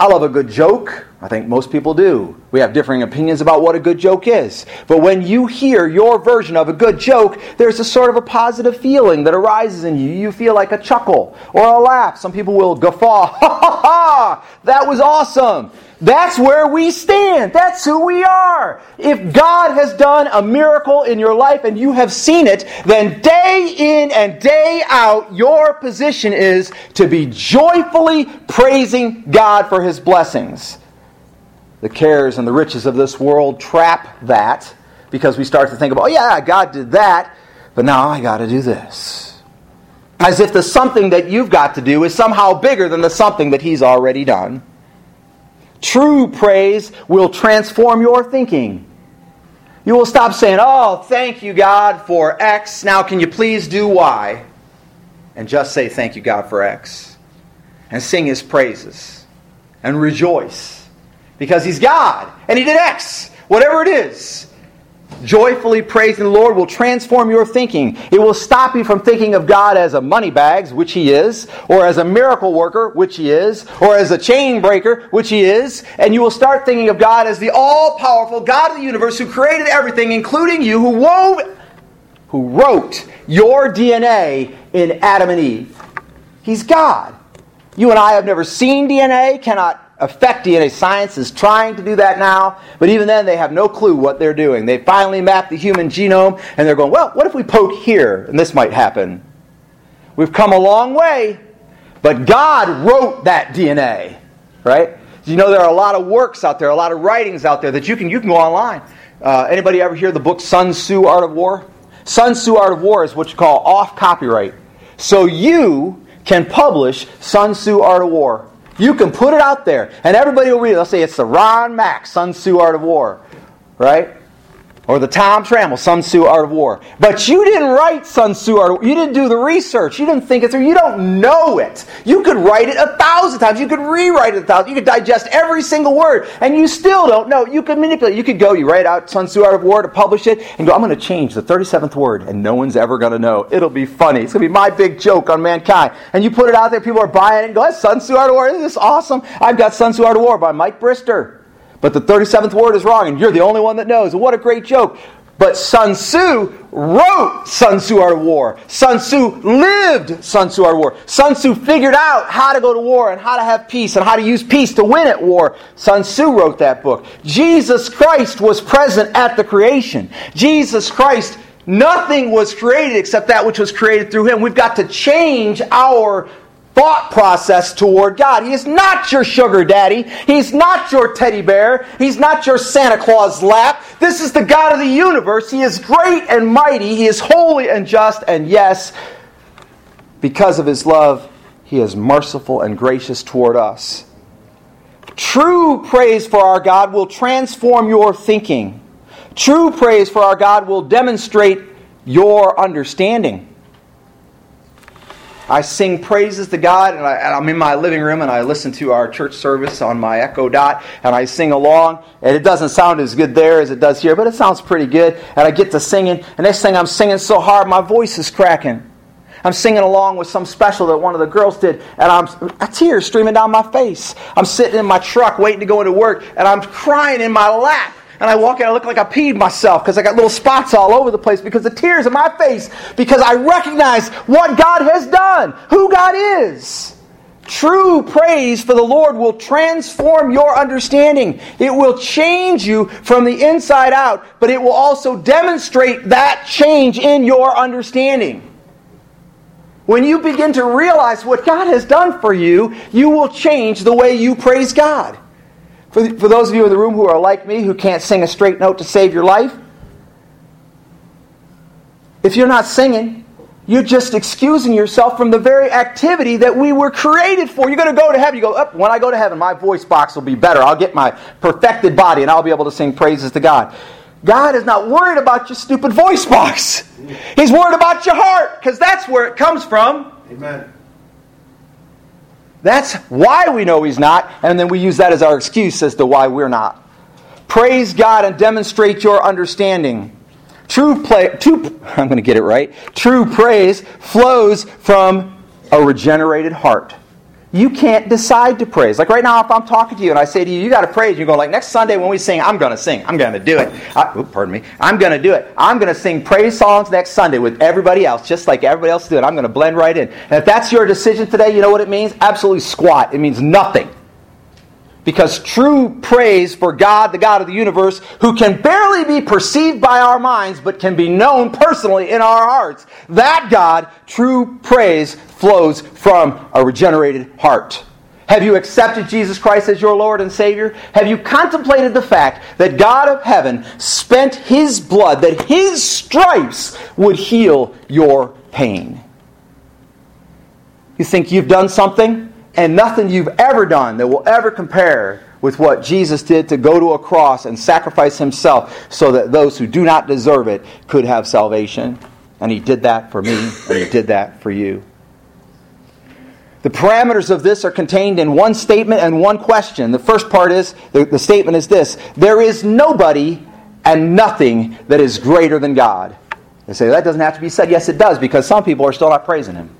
I love a good joke. I think most people do. We have differing opinions about what a good joke is. But when you hear your version of a good joke, there's a sort of a positive feeling that arises in you. You feel like a chuckle or a laugh. Some people will guffaw. <laughs> Ha ha ha! That was awesome. That's where we stand. That's who we are. If God has done a miracle in your life and you have seen it, then day in and day out, your position is to be joyfully praising God for his blessings. The cares and the riches of this world trap that because we start to think about, oh, yeah, God did that, but now I got to do this. As if the something that you've got to do is somehow bigger than the something that he's already done. True praise will transform your thinking. You will stop saying, Oh, thank you, God, for X. Now, can you please do Y? And just say, Thank you, God, for X. And sing His praises. And rejoice. Because He's God. And He did X. Whatever it is joyfully praising the Lord will transform your thinking. It will stop you from thinking of God as a money bags, which He is, or as a miracle worker, which He is, or as a chain breaker, which He is, and you will start thinking of God as the all powerful God of the universe who created everything, including you, who wove, who wrote your DNA in Adam and Eve. He's God. You and I have never seen DNA, cannot affect DNA. Science is trying to do that now, but even then they have no clue what they're doing. They finally mapped the human genome and they're going, well, what if we poke here and this might happen? We've come a long way, but God wrote that DNA, right? You know there are a lot of works out there, a lot of writings out there that you can you can go online. Uh, anybody ever hear the book Sun Tzu Art of War? Sun Tzu Art of War is what you call off copyright. So you can publish Sun Tzu Art of War. You can put it out there, and everybody will read it. They'll say it's the Ron Mack Sun Tzu Art of War, right? Or the Tom Trammell Sun Tzu Art of War. But you didn't write Sun Tzu Art of War. You didn't do the research. You didn't think it through. You don't know it. You could write it a thousand times. You could rewrite it a thousand. You could digest every single word, and you still don't know. You could manipulate. You could go, you write out Sun Tzu Art of War to publish it, and go, I'm going to change the 37th word, and no one's ever going to know. It'll be funny. It's going to be my big joke on mankind. And you put it out there, people are buying it, and go, Sun Tzu Art of War. Isn't this awesome? I've got Sun Tzu Art of War by Mike Brister. But the 37th word is wrong, and you're the only one that knows. What a great joke. But Sun Tzu wrote Sun Tzu Art of War. Sun Tzu lived Sun Tzu Art of War. Sun Tzu figured out how to go to war and how to have peace and how to use peace to win at war. Sun Tzu wrote that book. Jesus Christ was present at the creation. Jesus Christ, nothing was created except that which was created through him. We've got to change our thought process toward God. He is not your sugar daddy. He's not your teddy bear. He's not your Santa Claus lap. This is the God of the universe. He is great and mighty. He is holy and just. And yes, because of his love, he is merciful and gracious toward us. True praise for our God will transform your thinking. True praise for our God will demonstrate your understanding. I sing praises to God, and, I, am in my living room and I listen to our church service on my Echo Dot, and I sing along. And it doesn't sound as good there as it does here, but it sounds pretty good. And I get to singing, and next thing I'm singing so hard, my voice is cracking. I'm singing along with some special that one of the girls did, and I'm a tear streaming down my face. I'm sitting in my truck waiting to go into work, and I'm crying in my lap and I walk in, I look like I peed myself because I got little spots all over the place because the tears in my face because I recognize what God has done, who God is. True praise for the Lord will transform your understanding. It will change you from the inside out, but it will also demonstrate that change in your understanding. When you begin to realize what God has done for you, you will change the way you praise God. For, for those of you in the room who are like me, who can't sing a straight note to save your life, if you're not singing, you're just excusing yourself from the very activity that we were created for. You're going to go to heaven. You go, oh, when I go to heaven, my voice box will be better. I'll get my perfected body and I'll be able to sing praises to God. God is not worried about your stupid voice box. He's worried about your heart because that's where it comes from. Amen. That's why we know He's not, and then we use that as our excuse as to why we're not. Praise God and demonstrate your understanding. True play, true, I'm going to get it right. True praise flows from a regenerated heart. You can't decide to praise. Like right now, if I'm talking to you and I say to you, you got to praise, you go like next Sunday when we sing, I'm going to sing. I'm going to do it. I, oops, pardon me. I'm going to do it. I'm going to sing praise songs next Sunday with everybody else, just like everybody else do it. I'm going to blend right in. And if that's your decision today, you know what it means? Absolutely squat. It means nothing. Because true praise for God, the God of the universe, who can barely be perceived by our minds, but can be known personally in our hearts, that God, true praise, flows from a regenerated heart. Have you accepted Jesus Christ as your Lord and Savior? Have you contemplated the fact that God of heaven spent His blood, that His stripes would heal your pain? You think you've done something? And nothing you've ever done that will ever compare with what Jesus did to go to a cross and sacrifice himself so that those who do not deserve it could have salvation. And he did that for me, and he did that for you. The parameters of this are contained in one statement and one question. The first part is the, the statement is this there is nobody and nothing that is greater than God. They say that doesn't have to be said. Yes, it does, because some people are still not praising him.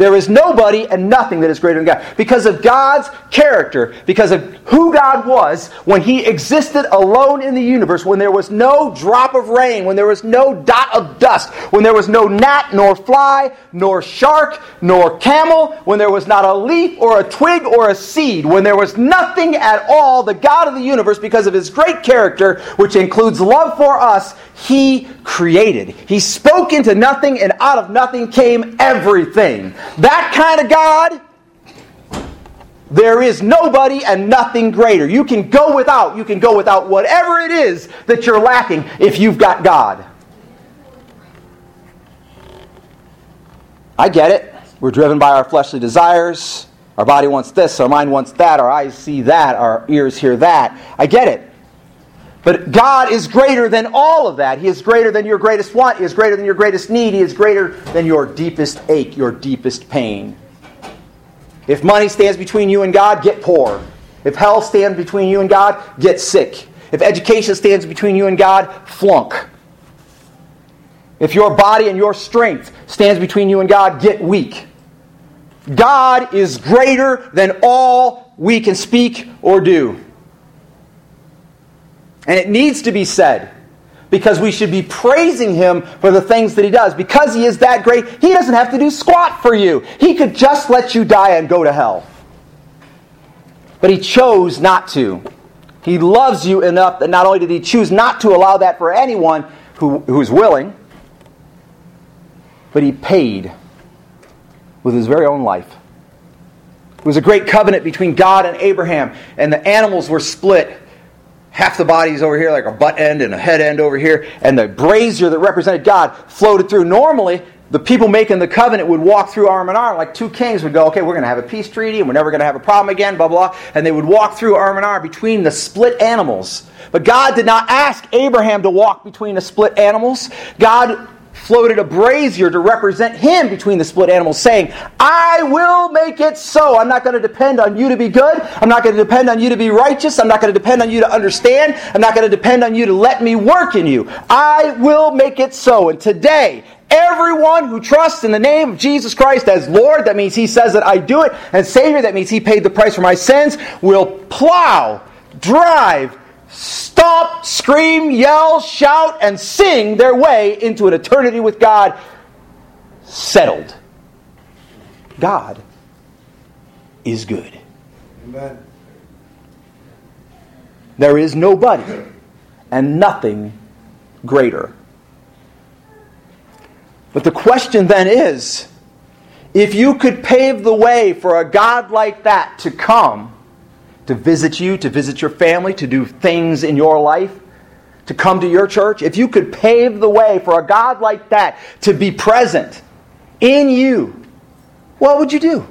There is nobody and nothing that is greater than God. Because of God's character, because of who God was when He existed alone in the universe, when there was no drop of rain, when there was no dot of dust, when there was no gnat, nor fly, nor shark, nor camel, when there was not a leaf or a twig or a seed, when there was nothing at all, the God of the universe, because of His great character, which includes love for us, He created. He spoke into nothing, and out of nothing came everything. That kind of God, there is nobody and nothing greater. You can go without. You can go without whatever it is that you're lacking if you've got God. I get it. We're driven by our fleshly desires. Our body wants this, our mind wants that, our eyes see that, our ears hear that. I get it. But God is greater than all of that. He is greater than your greatest want. He is greater than your greatest need. He is greater than your deepest ache, your deepest pain. If money stands between you and God, get poor. If health stands between you and God, get sick. If education stands between you and God, flunk. If your body and your strength stands between you and God, get weak. God is greater than all we can speak or do. And it needs to be said because we should be praising him for the things that he does. Because he is that great, he doesn't have to do squat for you. He could just let you die and go to hell. But he chose not to. He loves you enough that not only did he choose not to allow that for anyone who, who's willing, but he paid with his very own life. It was a great covenant between God and Abraham, and the animals were split half the body's over here, like a butt end and a head end over here, and the brazier that represented God floated through. Normally, the people making the covenant would walk through arm in arm, like two kings would go, okay, we're going to have a peace treaty, and we're never going to have a problem again, blah, blah, blah. And they would walk through arm in arm between the split animals. But God did not ask Abraham to walk between the split animals. God floated a brazier to represent him between the split animals, saying, I will make it so. I'm not going to depend on you to be good. I'm not going to depend on you to be righteous. I'm not going to depend on you to understand. I'm not going to depend on you to let me work in you. I will make it so. And today, Everyone who trusts in the name of Jesus Christ as Lord, that means He says that I do it, and Savior, that means He paid the price for my sins, will plow, drive, stomp, scream, yell, shout, and sing their way into an eternity with God settled. God is good. Amen. There is nobody and nothing greater. But the question then is if you could pave the way for a God like that to come, to visit you, to visit your family, to do things in your life, to come to your church, if you could pave the way for a God like that to be present in you, what would you do?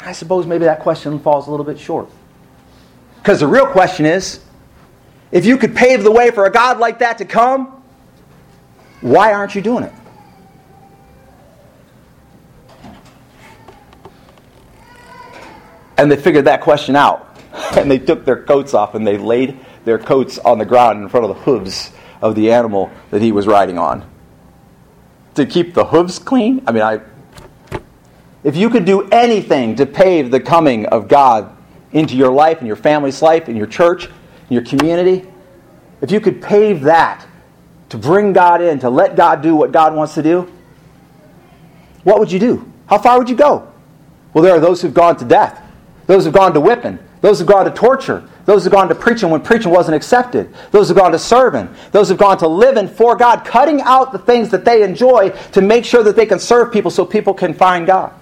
I suppose maybe that question falls a little bit short. Because the real question is if you could pave the way for a God like that to come, why aren't you doing it? And they figured that question out. <laughs> And they took their coats off and they laid their coats on the ground in front of the hooves of the animal that he was riding on. To keep the hooves clean? I mean, I. if you could do anything to pave the coming of God into your life and your family's life, in your church, in your community, if you could pave that to bring God in, to let God do what God wants to do, what would you do? How far would you go? Well, there are those who've gone to death, those who've gone to whipping, those who've gone to torture, those who've gone to preaching when preaching wasn't accepted, those who've gone to serving, those who've gone to living for God, cutting out the things that they enjoy to make sure that they can serve people so people can find God.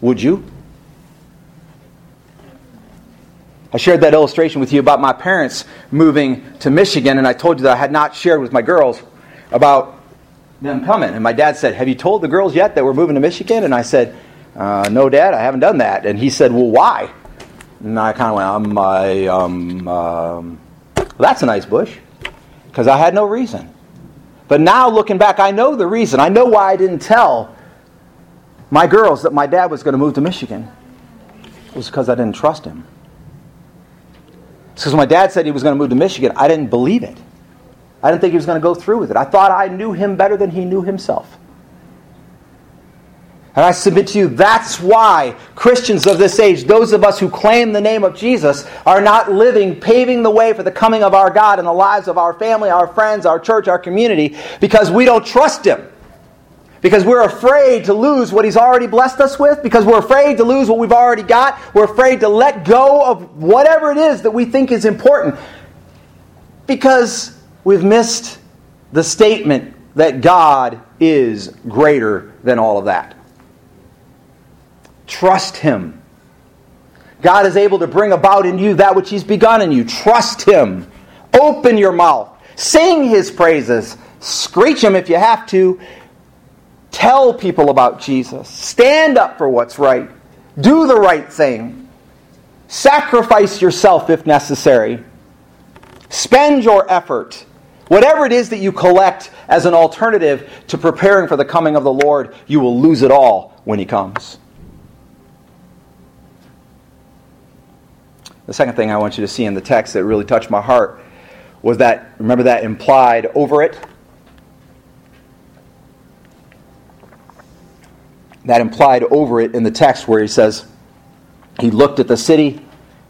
Would you? I shared that illustration with you about my parents moving to Michigan, and I told you that I had not shared with my girls about them coming. And my dad said, Have you told the girls yet that we're moving to Michigan? And I said, uh, No, Dad, I haven't done that. And he said, Well, why? And I kind of went, um, I, um, um, well, that's a nice bush. Because I had no reason. But now, looking back, I know the reason. I know why I didn't tell my girls that my dad was going to move to Michigan. It was because I didn't trust him. Because when my dad said he was going to move to Michigan, I didn't believe it. I didn't think he was going to go through with it. I thought I knew him better than he knew himself. And I submit to you, that's why Christians of this age, those of us who claim the name of Jesus, are not living, paving the way for the coming of our God in the lives of our family, our friends, our church, our community, because we don't trust Him. Because we're afraid to lose what He's already blessed us with, because we're afraid to lose what we've already got, we're afraid to let go of whatever it is that we think is important, because we've missed the statement that God is greater than all of that. Trust Him. God is able to bring about in you that which He's begun in you. Trust Him. Open your mouth. Sing His praises. Screech Him if you have to. Tell people about Jesus. Stand up for what's right. Do the right thing. Sacrifice yourself if necessary. Spend your effort. Whatever it is that you collect as an alternative to preparing for the coming of the Lord, you will lose it all when He comes. The second thing I want you to see in the text that really touched my heart was that, remember that implied over it? That implied over it in the text where he says, he looked at the city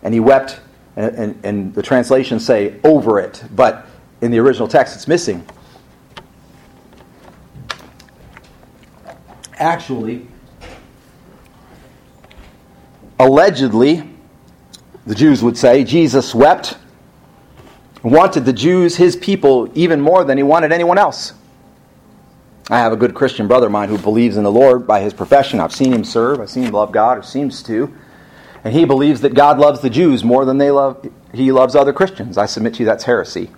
and he wept, and, and, and the translations say over it, but in the original text it's missing. Actually, allegedly, the Jews would say, Jesus wept, wanted the Jews, his people, even more than he wanted anyone else. I have a good Christian brother of mine who believes in the Lord by his profession. I've seen him serve, I've seen him love God, or seems to. And he believes that God loves the Jews more than they love he loves other Christians. I submit to you that's heresy.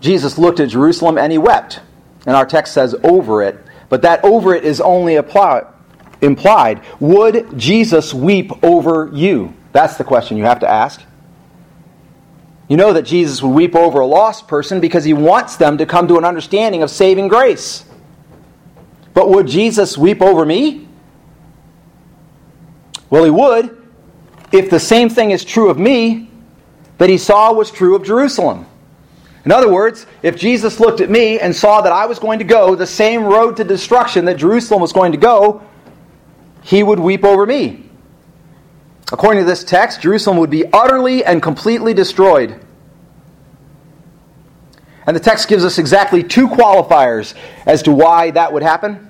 Jesus looked at Jerusalem and he wept. And our text says over it, but that over it is only applied implied. Would Jesus weep over you? That's the question you have to ask. You know that Jesus would weep over a lost person because he wants them to come to an understanding of saving grace. But would Jesus weep over me? Well, he would if the same thing is true of me that he saw was true of Jerusalem. In other words, if Jesus looked at me and saw that I was going to go the same road to destruction that Jerusalem was going to go, he would weep over me. According to this text, Jerusalem would be utterly and completely destroyed. And the text gives us exactly two qualifiers as to why that would happen.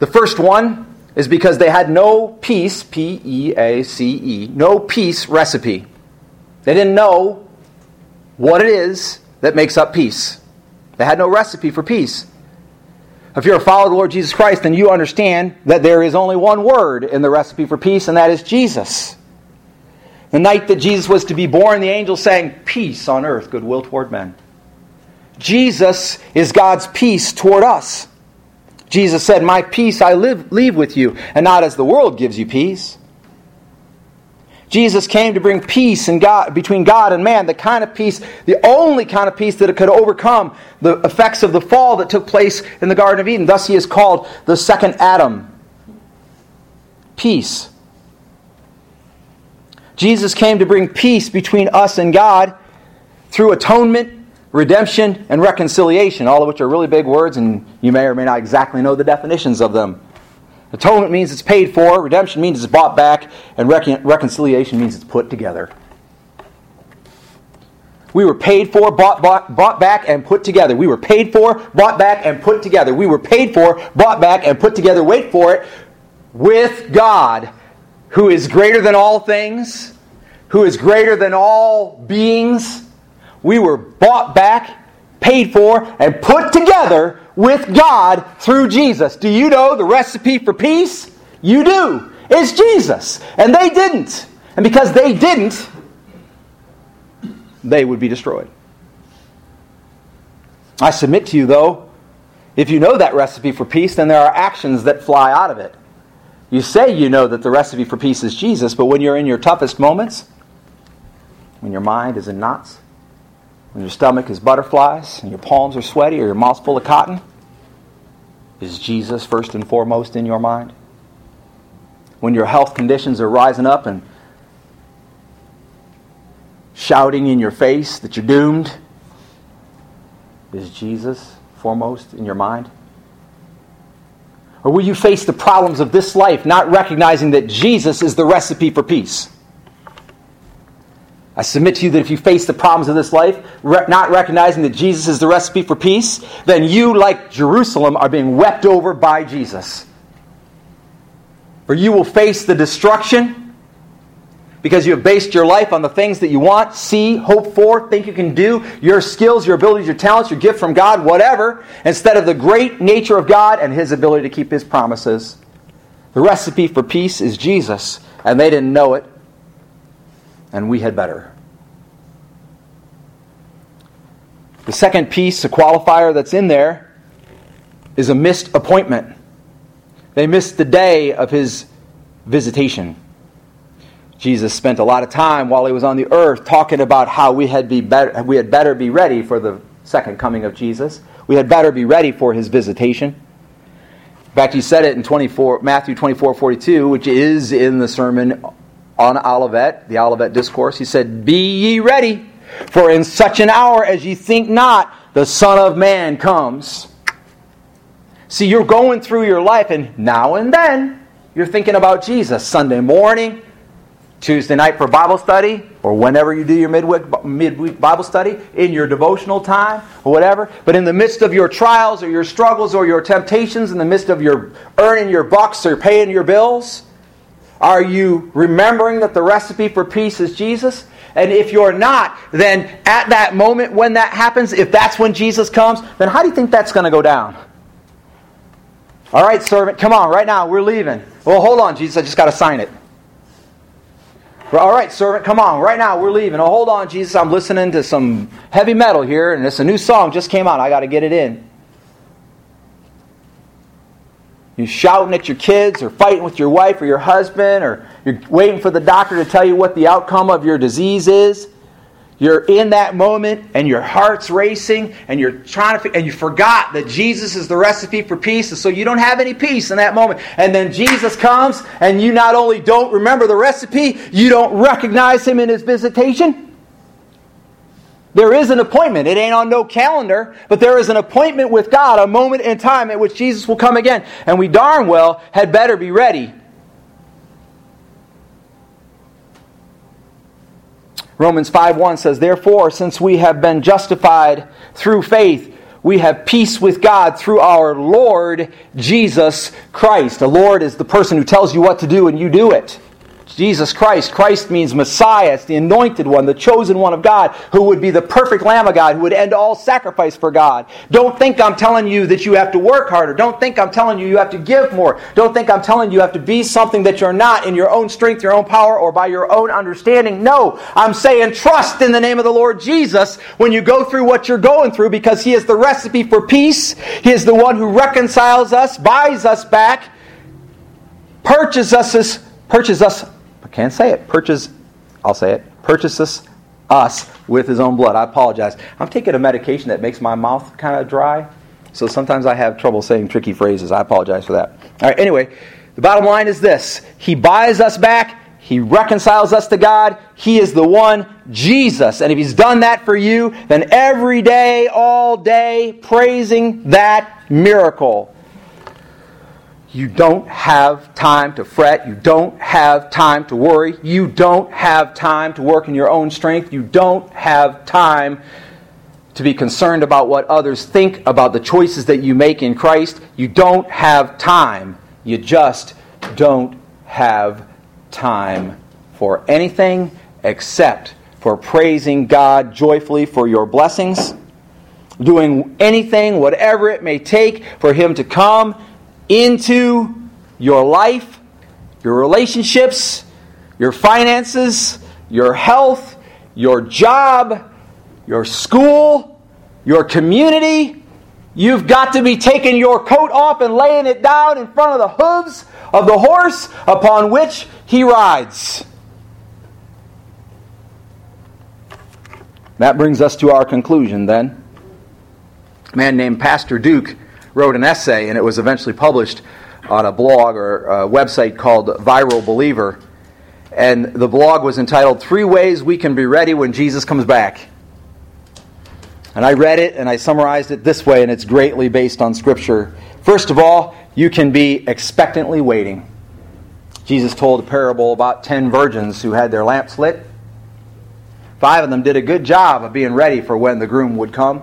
The first one is because they had no peace, P E A C E, no peace recipe. They didn't know what it is that makes up peace. They had no recipe for peace. If you're a follower of the Lord Jesus Christ, then you understand that there is only one word in the recipe for peace, and that is Jesus. The night that Jesus was to be born, the angels sang, Peace on earth, goodwill toward men. Jesus is God's peace toward us. Jesus said, My peace I live, leave with you, and not as the world gives you peace. Jesus came to bring peace in God, between God and man, the kind of peace, the only kind of peace that could overcome the effects of the fall that took place in the Garden of Eden. Thus, he is called the second Adam. Peace. Jesus came to bring peace between us and God through atonement, redemption, and reconciliation, all of which are really big words, and you may or may not exactly know the definitions of them. Atonement means it's paid for, redemption means it's bought back, and recon- reconciliation means it's put together. We were paid for, bought, bought, bought back, and put together. We were paid for, bought back, and put together. We were paid for, bought back, and put together. Wait for it. With God, who is greater than all things, who is greater than all beings. We were bought back, paid for, and put together with God through Jesus. Do you know the recipe for peace? You do. It's Jesus. And they didn't. And because they didn't, they would be destroyed. I submit to you, though, if you know that recipe for peace, then there are actions that fly out of it. You say you know that the recipe for peace is Jesus, but when you're in your toughest moments, when your mind is in knots, when your stomach is butterflies, and your palms are sweaty, or your mouth's full of cotton, is Jesus first and foremost in your mind? When your health conditions are rising up and shouting in your face that you're doomed, is Jesus foremost in your mind? Or will you face the problems of this life not recognizing that Jesus is the recipe for peace? I submit to you that if you face the problems of this life, re- not recognizing that Jesus is the recipe for peace, then you, like Jerusalem, are being wept over by Jesus. For you will face the destruction because you have based your life on the things that you want, see, hope for, think you can do, your skills, your abilities, your talents, your gift from God, whatever, instead of the great nature of God and His ability to keep His promises. The recipe for peace is Jesus, and they didn't know it, and we had better. The second piece, a qualifier that's in there, is a missed appointment. They missed the day of his visitation. Jesus spent a lot of time while he was on the earth talking about how we had, be better, we had better be ready for the second coming of Jesus. We had better be ready for his visitation. In fact, he said it in 24, Matthew 24 42, which is in the sermon on Olivet, the Olivet Discourse. He said, Be ye ready, for in such an hour as ye think not, the Son of Man comes. See, you're going through your life, and now and then you're thinking about Jesus. Sunday morning, Tuesday night for Bible study, or whenever you do your midweek, midweek Bible study, in your devotional time, or whatever. But in the midst of your trials, or your struggles, or your temptations, in the midst of your earning your bucks or paying your bills, are you remembering that the recipe for peace is Jesus? And if you're not, then at that moment when that happens, if that's when Jesus comes, then how do you think that's going to go down? All right, servant, come on, right now, we're leaving. Well, hold on, Jesus, I just got to sign it. All right, servant, come on. Right now, we're leaving. Oh, hold on, Jesus. I'm listening to some heavy metal here, and it's a new song just came out. I got to get it in. You're shouting at your kids, or fighting with your wife or your husband, or you're waiting for the doctor to tell you what the outcome of your disease is. You're in that moment and your heart's racing and you're trying to and you forgot that Jesus is the recipe for peace and so you don't have any peace in that moment. And then Jesus comes and you not only don't remember the recipe, you don't recognize him in his visitation. There is an appointment. It ain't on no calendar, but there is an appointment with God, a moment in time at which Jesus will come again. And we darn well had better be ready Romans 5:1 says, "Therefore, since we have been justified through faith, we have peace with God through our Lord Jesus Christ." The Lord is the person who tells you what to do and you do it. Jesus Christ. Christ means Messiah. It's the anointed one, the chosen one of God, who would be the perfect Lamb of God, who would end all sacrifice for God. Don't think I'm telling you that you have to work harder. Don't think I'm telling you you have to give more. Don't think I'm telling you you have to be something that you're not in your own strength, your own power, or by your own understanding. No, I'm saying trust in the name of the Lord Jesus when you go through what you're going through because He is the recipe for peace. He is the one who reconciles us, buys us back, purchases us, purchases us can't say it. Purchase, I'll say it. Purchases us with his own blood. I apologize. I'm taking a medication that makes my mouth kind of dry, so sometimes I have trouble saying tricky phrases. I apologize for that. All right, anyway, the bottom line is this He buys us back He reconciles us to God. He is the one, Jesus. And if He's done that for you, then every day, all day, praising that miracle. You don't have time to fret. You don't have time to worry. You don't have time to work in your own strength. You don't have time to be concerned about what others think about the choices that you make in Christ. You don't have time. You just don't have time for anything except for praising God joyfully for your blessings, doing anything, whatever it may take, for Him to come into your life, your relationships, your finances, your health, your job, your school, your community. You've got to be taking your coat off and laying it down in front of the hooves of the horse upon which he rides. That brings us to our conclusion then. A man named Pastor Duke wrote an essay, and it was eventually published on a blog or a website called Viral Believer. And the blog was entitled Three Ways We Can Be Ready When Jesus Comes Back. And I read it and I summarized it this way, and it's greatly based on Scripture. First of all, you can be expectantly waiting. Jesus told a parable about ten virgins who had their lamps lit. Five of them did a good job of being ready for when the groom would come.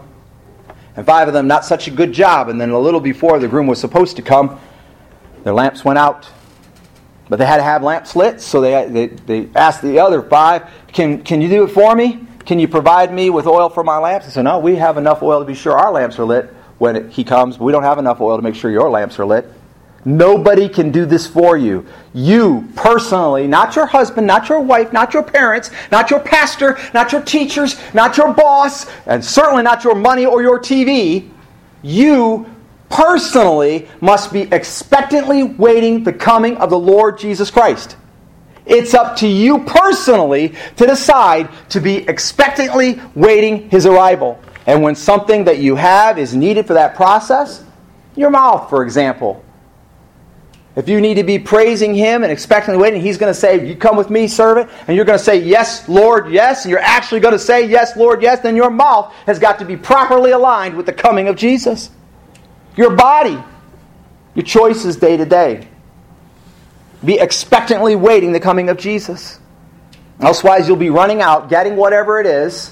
And five of them, not such a good job. And then a little before the groom was supposed to come, their lamps went out. But they had to have lamps lit, so they, they, they asked the other five, can, can you do it for me? Can you provide me with oil for my lamps? They said, No, we have enough oil to be sure our lamps are lit when it, he comes, we don't have enough oil to make sure your lamps are lit. Nobody can do this for you. You personally, not your husband, not your wife, not your parents, not your pastor, not your teachers, not your boss, and certainly not your money or your TV. You personally must be expectantly waiting the coming of the Lord Jesus Christ. It's up to you personally to decide to be expectantly waiting his arrival. And when something that you have is needed for that process, your mouth, for example, if you need to be praising Him and expectantly waiting, He's going to say, You come with me, servant, and you're going to say, Yes, Lord, yes, and you're actually going to say, Yes, Lord, yes, then your mouth has got to be properly aligned with the coming of Jesus. Your body, your choices day to day. Be expectantly waiting the coming of Jesus. Elsewise, you'll be running out, getting whatever it is.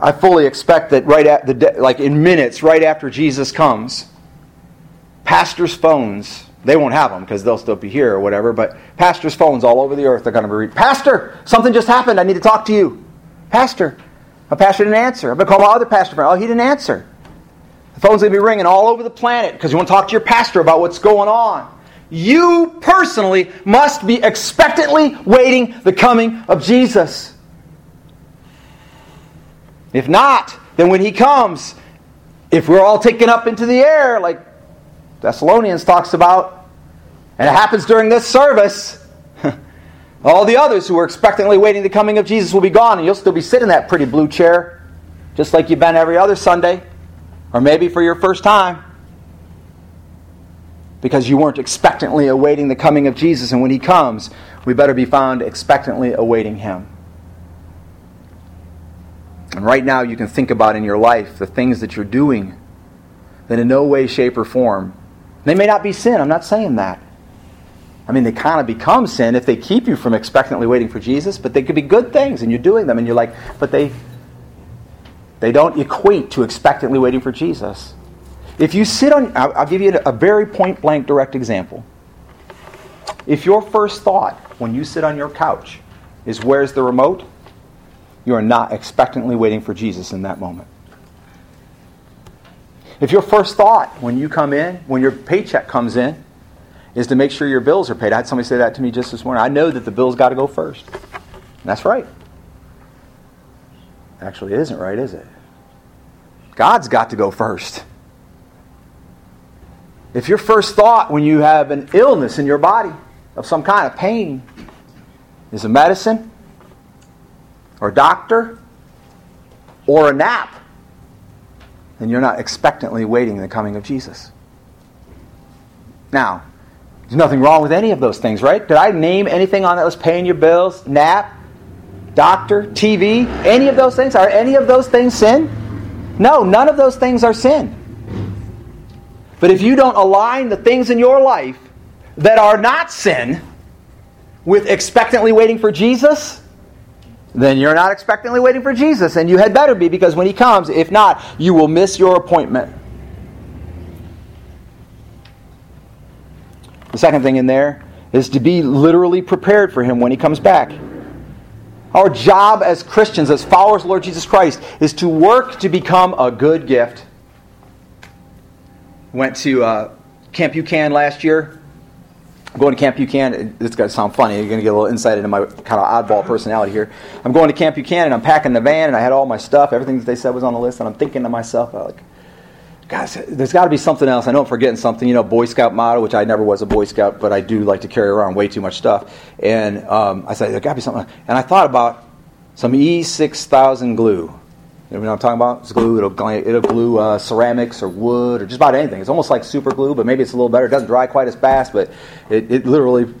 I fully expect that right at the like in minutes, right after Jesus comes, pastors' phones they won't have them because they'll still be here or whatever. But pastors' phones all over the earth are going to be. Re- pastor, something just happened. I need to talk to you. Pastor, my pastor didn't answer. I'm going to call my other pastor. Oh, he didn't answer. The phone's going to be ringing all over the planet because you want to talk to your pastor about what's going on. You personally must be expectantly waiting the coming of Jesus. If not, then when he comes, if we're all taken up into the air, like Thessalonians talks about, and it happens during this service, <laughs> all the others who were expectantly waiting the coming of Jesus will be gone, and you'll still be sitting in that pretty blue chair, just like you've been every other Sunday, or maybe for your first time, because you weren't expectantly awaiting the coming of Jesus, and when He comes, we better be found expectantly awaiting Him. And right now, you can think about in your life the things that you're doing that in no way, shape, or form, they may not be sin, I'm not saying that. I mean, they kind of become sin if they keep you from expectantly waiting for Jesus, but they could be good things and you're doing them and you're like, but they they don't equate to expectantly waiting for Jesus. If you sit on, I'll, I'll give you a very point blank direct example. If your first thought when you sit on your couch is, where's the remote? You are not expectantly waiting for Jesus in that moment. If your first thought when you come in, when your paycheck comes in, is to make sure your bills are paid. I had somebody say that to me just this morning. I know that the bills got to go first. And that's right. Actually, it isn't right, is it? God's got to go first. If your first thought when you have an illness in your body of some kind of pain is a medicine or a doctor or a nap, then you're not expectantly waiting the coming of Jesus. Now, There's nothing wrong with any of those things, right? Did I name anything on that list? Paying your bills, nap, doctor, TV, any of those things? Are any of those things sin? No, none of those things are sin. But if you don't align the things in your life that are not sin with expectantly waiting for Jesus, then you're not expectantly waiting for Jesus, and you had better be because when He comes, if not, you will miss your appointment. The second thing in there is to be literally prepared for Him when He comes back. Our job as Christians, as followers of Lord Jesus Christ, is to work to become a good gift. Went to uh, Camp Buchanan last year. I'm going to Camp Buchanan. It's going to sound funny. You're going to get a little insight into my kind of oddball personality here. I'm going to Camp Buchanan. I'm packing the van, and I had all my stuff. Everything that they said was on the list, and I'm thinking to myself, like, guys, there's got to be something else. I know I'm forgetting something. You know, Boy Scout motto, which I never was a Boy Scout, but I do like to carry around way too much stuff. And um, I said, there got to be something. And I thought about some E6000 glue. You know what I'm talking about? It's glue. It'll, it'll glue uh, ceramics or wood or just about anything. It's almost like super glue, but maybe it's a little better. It doesn't dry quite as fast, but it, it literally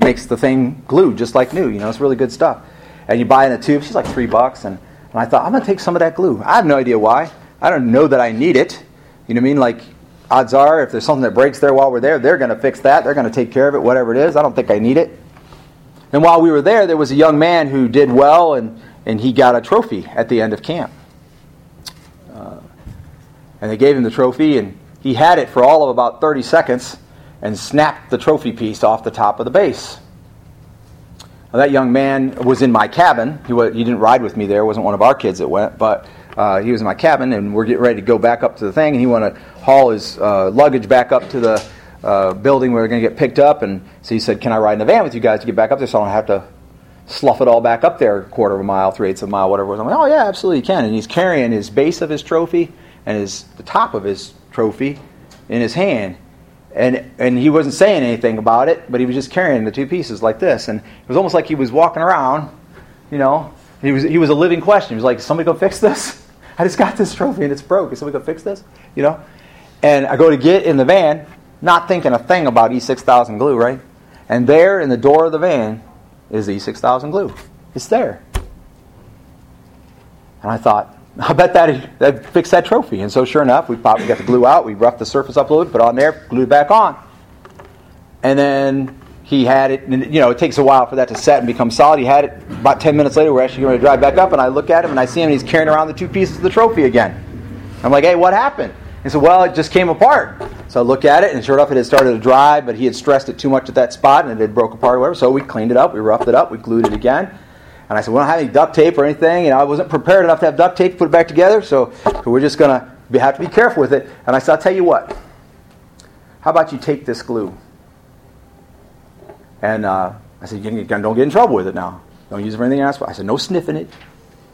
makes the thing glue just like new. You know, it's really good stuff. And you buy it in a tube. She's like three bucks. And, and I thought, I'm going to take some of that glue. I have no idea why. I don't know that I need it. You know what I mean? Like, odds are, if there's something that breaks there while we're there, they're going to fix that. They're going to take care of it, whatever it is. I don't think I need it. And while we were there, there was a young man who did well, and, and he got a trophy at the end of camp. Uh, and they gave him the trophy, and he had it for all of about 30 seconds and snapped the trophy piece off the top of the base. Now, that young man was in my cabin. He, was, he didn't ride with me there. It wasn't one of our kids that went, but uh, he was in my cabin, and we're getting ready to go back up to the thing, and he wanted to haul his uh, luggage back up to the uh, building where we are going to get picked up. And so he said, Can I ride in the van with you guys to get back up there so I don't have to slough it all back up there a quarter of a mile, three eighths of a mile, whatever? I'm like, Oh, yeah, absolutely you can. And he's carrying his base of his trophy and his, the top of his trophy in his hand. And, and he wasn't saying anything about it, but he was just carrying the two pieces like this. And it was almost like he was walking around, you know. He was, he was a living question. He was like, somebody go fix this? <laughs> I just got this trophy and it's broke. Is somebody go fix this? You know? And I go to get in the van, not thinking a thing about E6000 glue, right? And there in the door of the van is E6000 glue. It's there. And I thought, <laughs> I bet that that fixed that trophy. And so sure enough, we popped, we got the glue out, we roughed the surface up a little bit, put it on there, glued it back on. And then he had it, and, you know, it takes a while for that to set and become solid. He had it about 10 minutes later, we're actually going to drive back up, and I look at him and I see him, and he's carrying around the two pieces of the trophy again. I'm like, hey, what happened? He said, well, it just came apart. So I look at it, and sure enough, it had started to dry, but he had stressed it too much at that spot, and it had broke apart or whatever. So we cleaned it up, we roughed it up, we glued it again. And I said, we don't have any duct tape or anything. You know, I wasn't prepared enough to have duct tape to put it back together, so, so we're just going to have to be careful with it. And I said, I'll tell you what. How about you take this glue? And uh, I said, don't get in trouble with it now. Don't use it for anything else. I said, no sniffing it.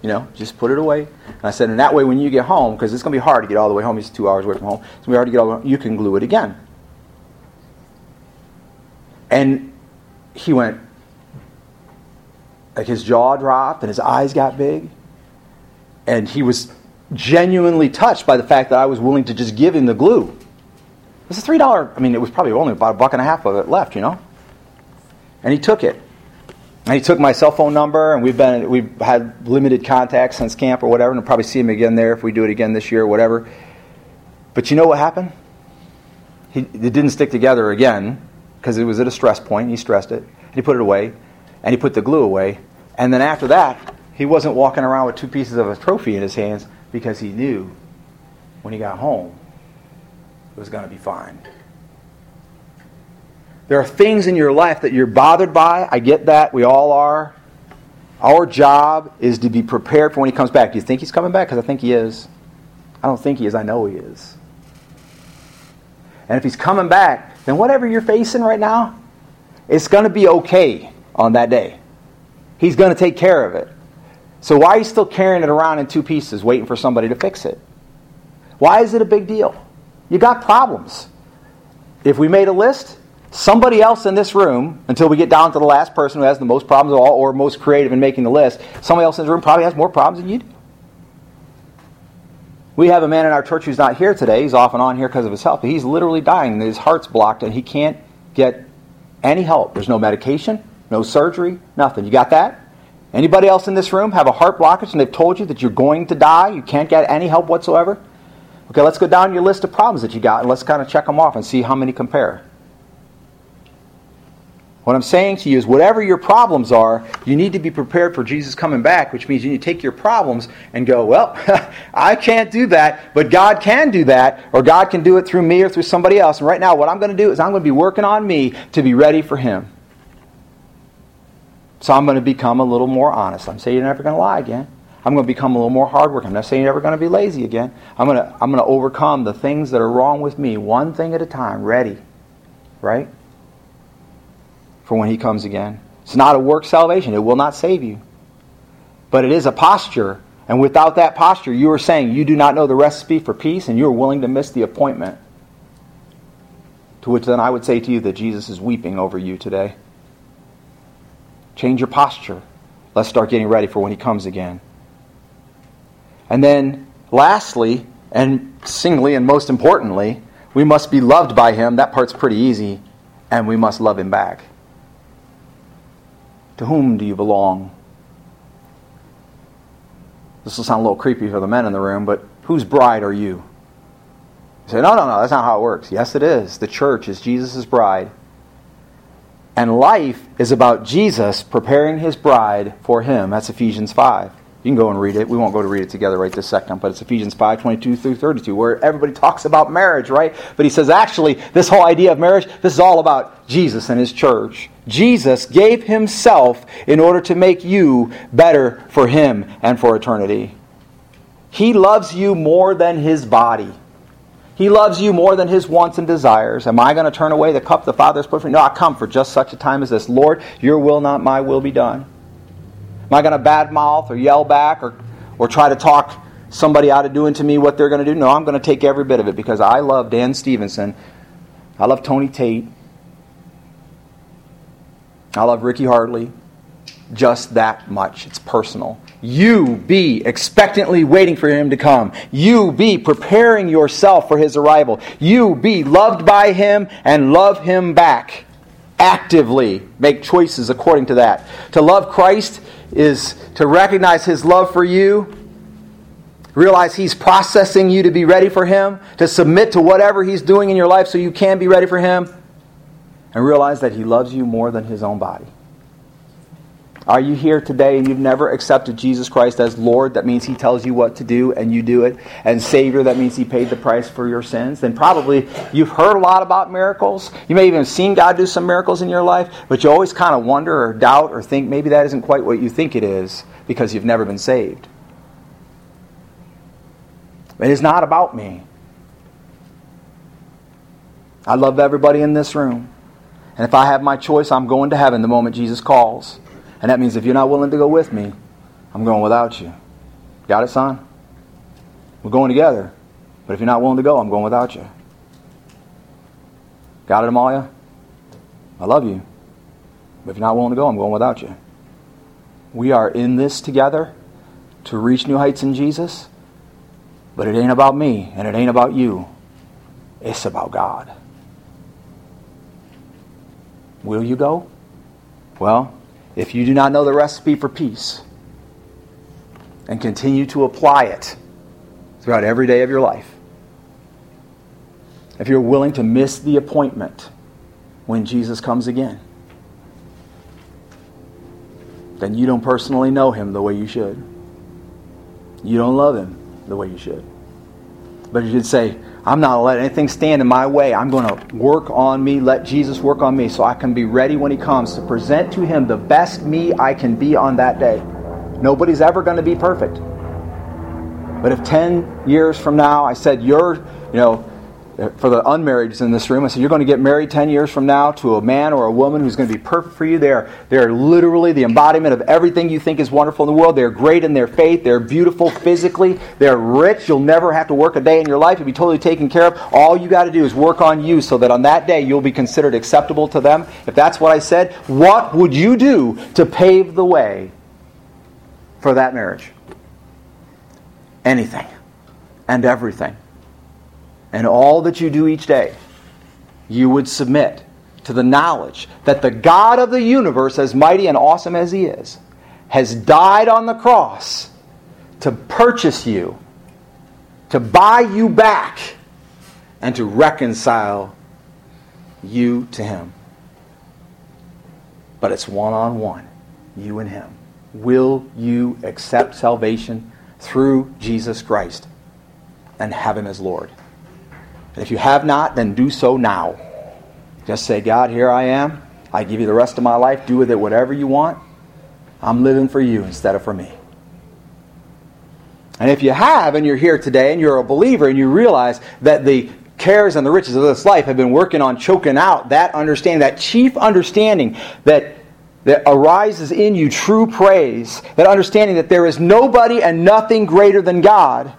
You know, just put it away. And I said, and that way when you get home, because it's going to be hard to get all the way home, it's two hours away from home, it's going to be hard to get all the way home, you can glue it again. And he went, like his jaw dropped and his eyes got big. And he was genuinely touched by the fact that I was willing to just give him the glue. It was a $3, I mean, it was probably only about a buck and a half of it left, you know? And he took it. And he took my cell phone number, and we've been we've had limited contact since camp or whatever, and I'll probably see him again there if we do it again this year or whatever. But you know what happened? He, it didn't stick together again because it was at a stress point. He stressed it, and he put it away, and he put the glue away, and then after that, he wasn't walking around with two pieces of a trophy in his hands because he knew when he got home it was going to be fine. There are things in your life that you're bothered by. I get that. We all are. Our job is to be prepared for when he comes back. Do you think he's coming back? Because I think he is. I don't think he is. I know he is. And if he's coming back, then whatever you're facing right now, it's going to be okay on that day. He's going to take care of it. So why are you still carrying it around in two pieces, waiting for somebody to fix it? Why is it a big deal? You got problems. If we made a list, somebody else in this room, until we get down to the last person who has the most problems of all or most creative in making the list, somebody else in this room probably has more problems than you do. We have a man in our church who's not here today. He's off and on here because of his health. But he's literally dying. His heart's blocked and he can't get any help. There's no medication, no surgery, nothing. You got that? Anybody else in this room have a heart blockage and they've told you that you're going to die? You can't get any help whatsoever? Okay, let's go down your list of problems that you got and let's kind of check them off and see how many compare. What I'm saying to you is, whatever your problems are, you need to be prepared for Jesus coming back, which means you need to take your problems and go, Well, <laughs> I can't do that, but God can do that, or God can do it through me or through somebody else. And right now, what I'm going to do is I'm going to be working on me to be ready for Him. So I'm going to become a little more honest. I'm saying you're never going to lie again. I'm going to become a little more hardworking. I'm not saying you're never going to be lazy again. I'm going to, I'm going to overcome the things that are wrong with me one thing at a time, ready. Right? For when he comes again. It's not a work salvation, it will not save you. But it is a posture. And without that posture, you are saying you do not know the recipe for peace and you are willing to miss the appointment. To which then I would say to you that Jesus is weeping over you today. Change your posture. Let's start getting ready for when he comes again. And then, lastly, and singly and most importantly, we must be loved by him. That part's pretty easy. And we must love him back. To whom do you belong? This will sound a little creepy for the men in the room, but whose bride are you? You say, no, no, no, that's not how it works. Yes, it is. The church is Jesus' bride. And life is about Jesus preparing his bride for him. That's Ephesians 5. You can go and read it. We won't go to read it together right this second, but it's Ephesians 5 22 through 32, where everybody talks about marriage, right? But he says, actually, this whole idea of marriage, this is all about Jesus and his church. Jesus gave himself in order to make you better for him and for eternity. He loves you more than his body. He loves you more than his wants and desires. Am I going to turn away the cup the Father has put for me? No, I come for just such a time as this. Lord, your will, not my will, be done. Am I going to badmouth or yell back or, or try to talk somebody out of doing to me what they're going to do? No, I'm going to take every bit of it because I love Dan Stevenson. I love Tony Tate. I love Ricky Hartley. Just that much. It's personal. You be expectantly waiting for him to come. You be preparing yourself for his arrival. You be loved by him and love him back. Actively make choices according to that. To love Christ is to recognize his love for you, realize he's processing you to be ready for him, to submit to whatever he's doing in your life so you can be ready for him, and realize that he loves you more than his own body. Are you here today and you've never accepted Jesus Christ as Lord? That means He tells you what to do and you do it. And Savior, that means He paid the price for your sins. Then probably you've heard a lot about miracles. You may even have seen God do some miracles in your life, but you always kind of wonder or doubt or think maybe that isn't quite what you think it is because you've never been saved. It is not about me. I love everybody in this room. And if I have my choice, I'm going to heaven the moment Jesus calls. And that means if you're not willing to go with me, I'm going without you. Got it, son? We're going together. But if you're not willing to go, I'm going without you. Got it, Amalia? I love you. But if you're not willing to go, I'm going without you. We are in this together to reach new heights in Jesus. But it ain't about me and it ain't about you. It's about God. Will you go? Well, if you do not know the recipe for peace and continue to apply it throughout every day of your life, if you're willing to miss the appointment when Jesus comes again, then you don't personally know him the way you should. You don't love him the way you should. But you should say, I'm not letting anything stand in my way. I'm going to work on me, let Jesus work on me so I can be ready when He comes to present to Him the best me I can be on that day. Nobody's ever going to be perfect. But if 10 years from now I said, You're, you know, for the unmarrieds in this room, I said, You're going to get married 10 years from now to a man or a woman who's going to be perfect for you. They're, they're literally the embodiment of everything you think is wonderful in the world. They're great in their faith. They're beautiful physically. They're rich. You'll never have to work a day in your life. You'll be totally taken care of. All you got to do is work on you so that on that day you'll be considered acceptable to them. If that's what I said, what would you do to pave the way for that marriage? Anything and everything and all that you do each day, you would submit to the knowledge that the God of the universe, as mighty and awesome as He is, has died on the cross to purchase you, to buy you back, and to reconcile you to Him. But it's one on one, you and Him. Will you accept salvation through Jesus Christ and have Him as Lord? And if you have not, then do so now. Just say, God, here I am. I give you the rest of my life. Do with it whatever you want. I'm living for you instead of for me. And if you have, and you're here today, and you're a believer, and you realize that the cares and the riches of this life have been working on choking out that understanding, that chief understanding that, that arises in you, true praise, that understanding that there is nobody and nothing greater than God,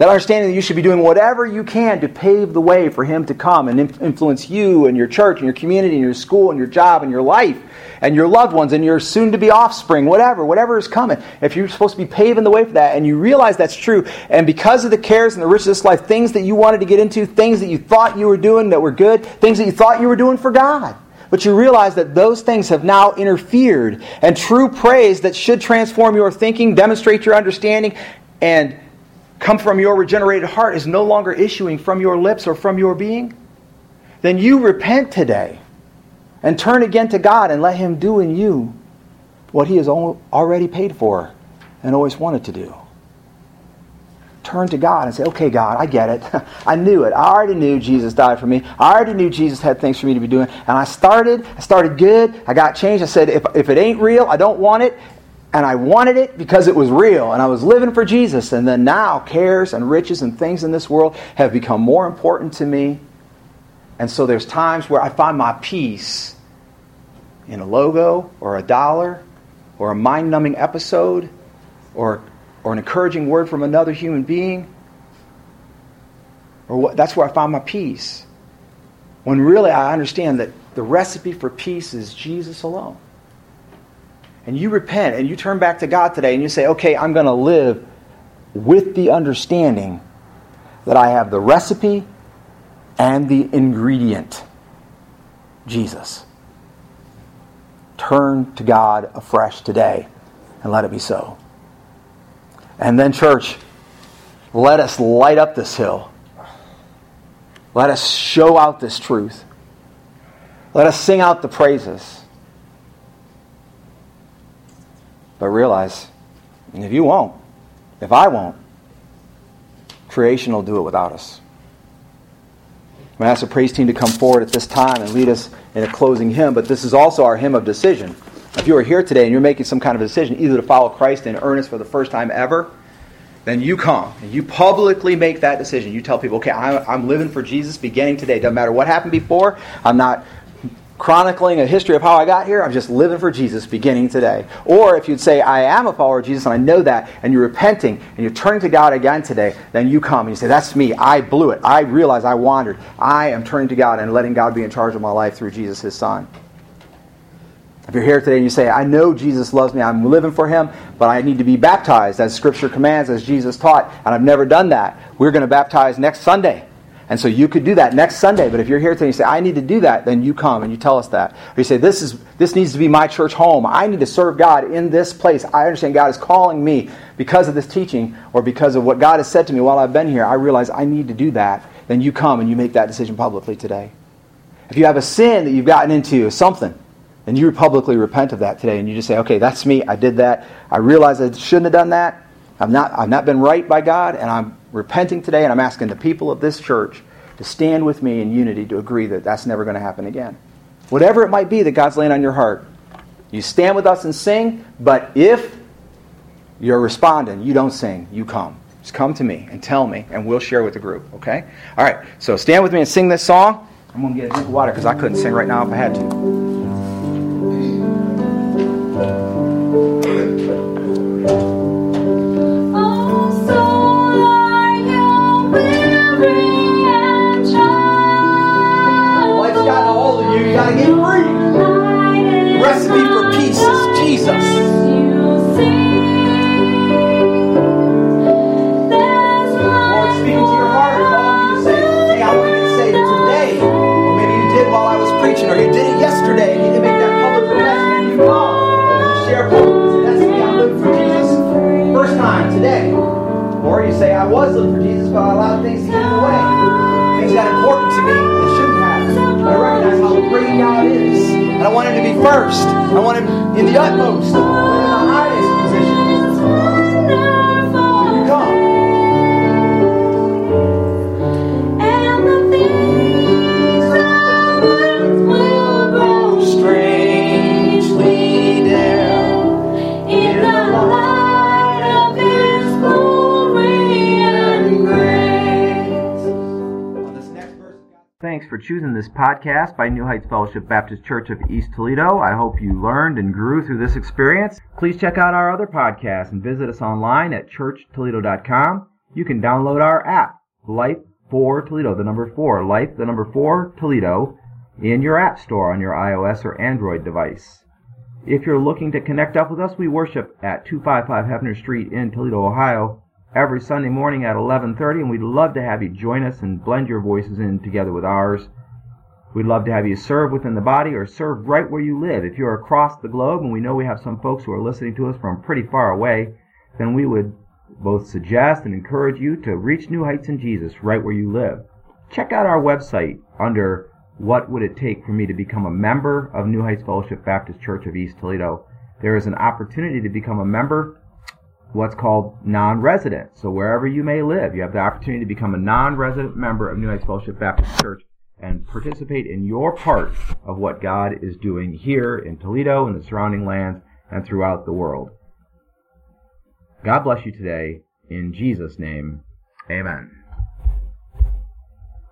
that understanding that you should be doing whatever you can to pave the way for Him to come and influence you and your church and your community and your school and your job and your life and your loved ones and your soon to be offspring, whatever, whatever is coming. If you're supposed to be paving the way for that and you realize that's true, and because of the cares and the riches of this life, things that you wanted to get into, things that you thought you were doing that were good, things that you thought you were doing for God. But you realize that those things have now interfered, and true praise that should transform your thinking, demonstrate your understanding, and come from your regenerated heart is no longer issuing from your lips or from your being, then you repent today and turn again to God and let Him do in you what He has already paid for and always wanted to do. Turn to God and say, okay, God, I get it. <laughs> I knew it. I already knew Jesus died for me. I already knew Jesus had things for me to be doing. And I started, I started good. I got changed. I said, if, if it ain't real, I don't want it and I wanted it because it was real and I was living for Jesus. And then now, cares and riches and things in this world have become more important to me. And so there's times where I find my peace in a logo or a dollar or a mind numbing episode or, or an encouraging word from another human being. Or what, that's where I find my peace. When really I understand that the recipe for peace is Jesus alone and you repent and you turn back to God today and you say, okay, I'm going to live with the understanding that I have the recipe and the ingredient Jesus. Turn to God afresh today and let it be so. And then, church, let us light up this hill. Let us show out this truth. Let us sing out the praises. But realize, if you won't, if I won't, creation will do it without us. I'm going to ask the praise team to come forward at this time and lead us in a closing hymn, but this is also our hymn of decision. If you are here today and you're making some kind of a decision, either to follow Christ in earnest for the first time ever, then you come and you publicly make that decision. You tell people, okay, I'm, living for Jesus beginning today. Doesn't matter what happened before. I'm not chronicling a history of how I got here. I'm just living for Jesus beginning today. Or if you'd say, I am a follower of Jesus and I know that, and you're repenting and you're turning to God again today, then you come and you say, That's me. I blew it. I realize I wandered. I am turning to God and letting God be in charge of my life through Jesus, his son. If you're here today and you say, I know Jesus loves me, I'm living for him, but I need to be baptized as Scripture commands, as Jesus taught, and I've never done that, we're going to baptize next Sunday. And so you could do that next Sunday. But if you're here today and you say, I need to do that, then you come and you tell us that. Or you say, this, is, this needs to be my church home. I need to serve God in this place. I understand God is calling me because of this teaching or because of what God has said to me while I've been here. I realize I need to do that. Then you come and you make that decision publicly today. If you have a sin that you've gotten into, something, then you publicly repent of that today and you just say, okay, that's me. I did that. I realize I shouldn't have done that. I've not, I've not been right by God, and I'm repenting today, and I'm asking the people of this church to stand with me in unity to agree that that's never going to happen again. Whatever it might be that God's laying on your heart, you stand with us and sing, but if you're responding, you don't sing, you come. Just come to me and tell me, and we'll share with the group, okay? All right, so stand with me and sing this song. I'm going to get a drink of water because I couldn't sing right now if I had to. recipe for peace is Jesus. or you did it yesterday you did make that public profession you share say, me, I'm living for Jesus. First time, today. Or you say, I was living for Jesus, but I allowed things to get in the way. Things got important to me that shouldn't have. I recognize how great God is. And I want Him to be first. I want Him in the utmost. Thanks for choosing this podcast by New Heights Fellowship Baptist Church of East Toledo. I hope you learned and grew through this experience. Please check out our other podcasts and visit us online at churchtoledo.com. You can download our app, Life for Toledo, the number four, Life, the number four, Toledo, in your app store on your iOS or Android device. If you're looking to connect up with us, we worship at 255 Hefner Street in Toledo, Ohio every Sunday morning at 11:30 and we'd love to have you join us and blend your voices in together with ours. We'd love to have you serve within the body or serve right where you live. If you're across the globe and we know we have some folks who are listening to us from pretty far away, then we would both suggest and encourage you to reach new heights in Jesus right where you live. Check out our website under what would it take for me to become a member of New Heights Fellowship Baptist Church of East Toledo? There is an opportunity to become a member, what's called non-resident. So wherever you may live, you have the opportunity to become a non-resident member of New Heights Fellowship Baptist Church and participate in your part of what God is doing here in Toledo and the surrounding lands and throughout the world. God bless you today. In Jesus' name, amen.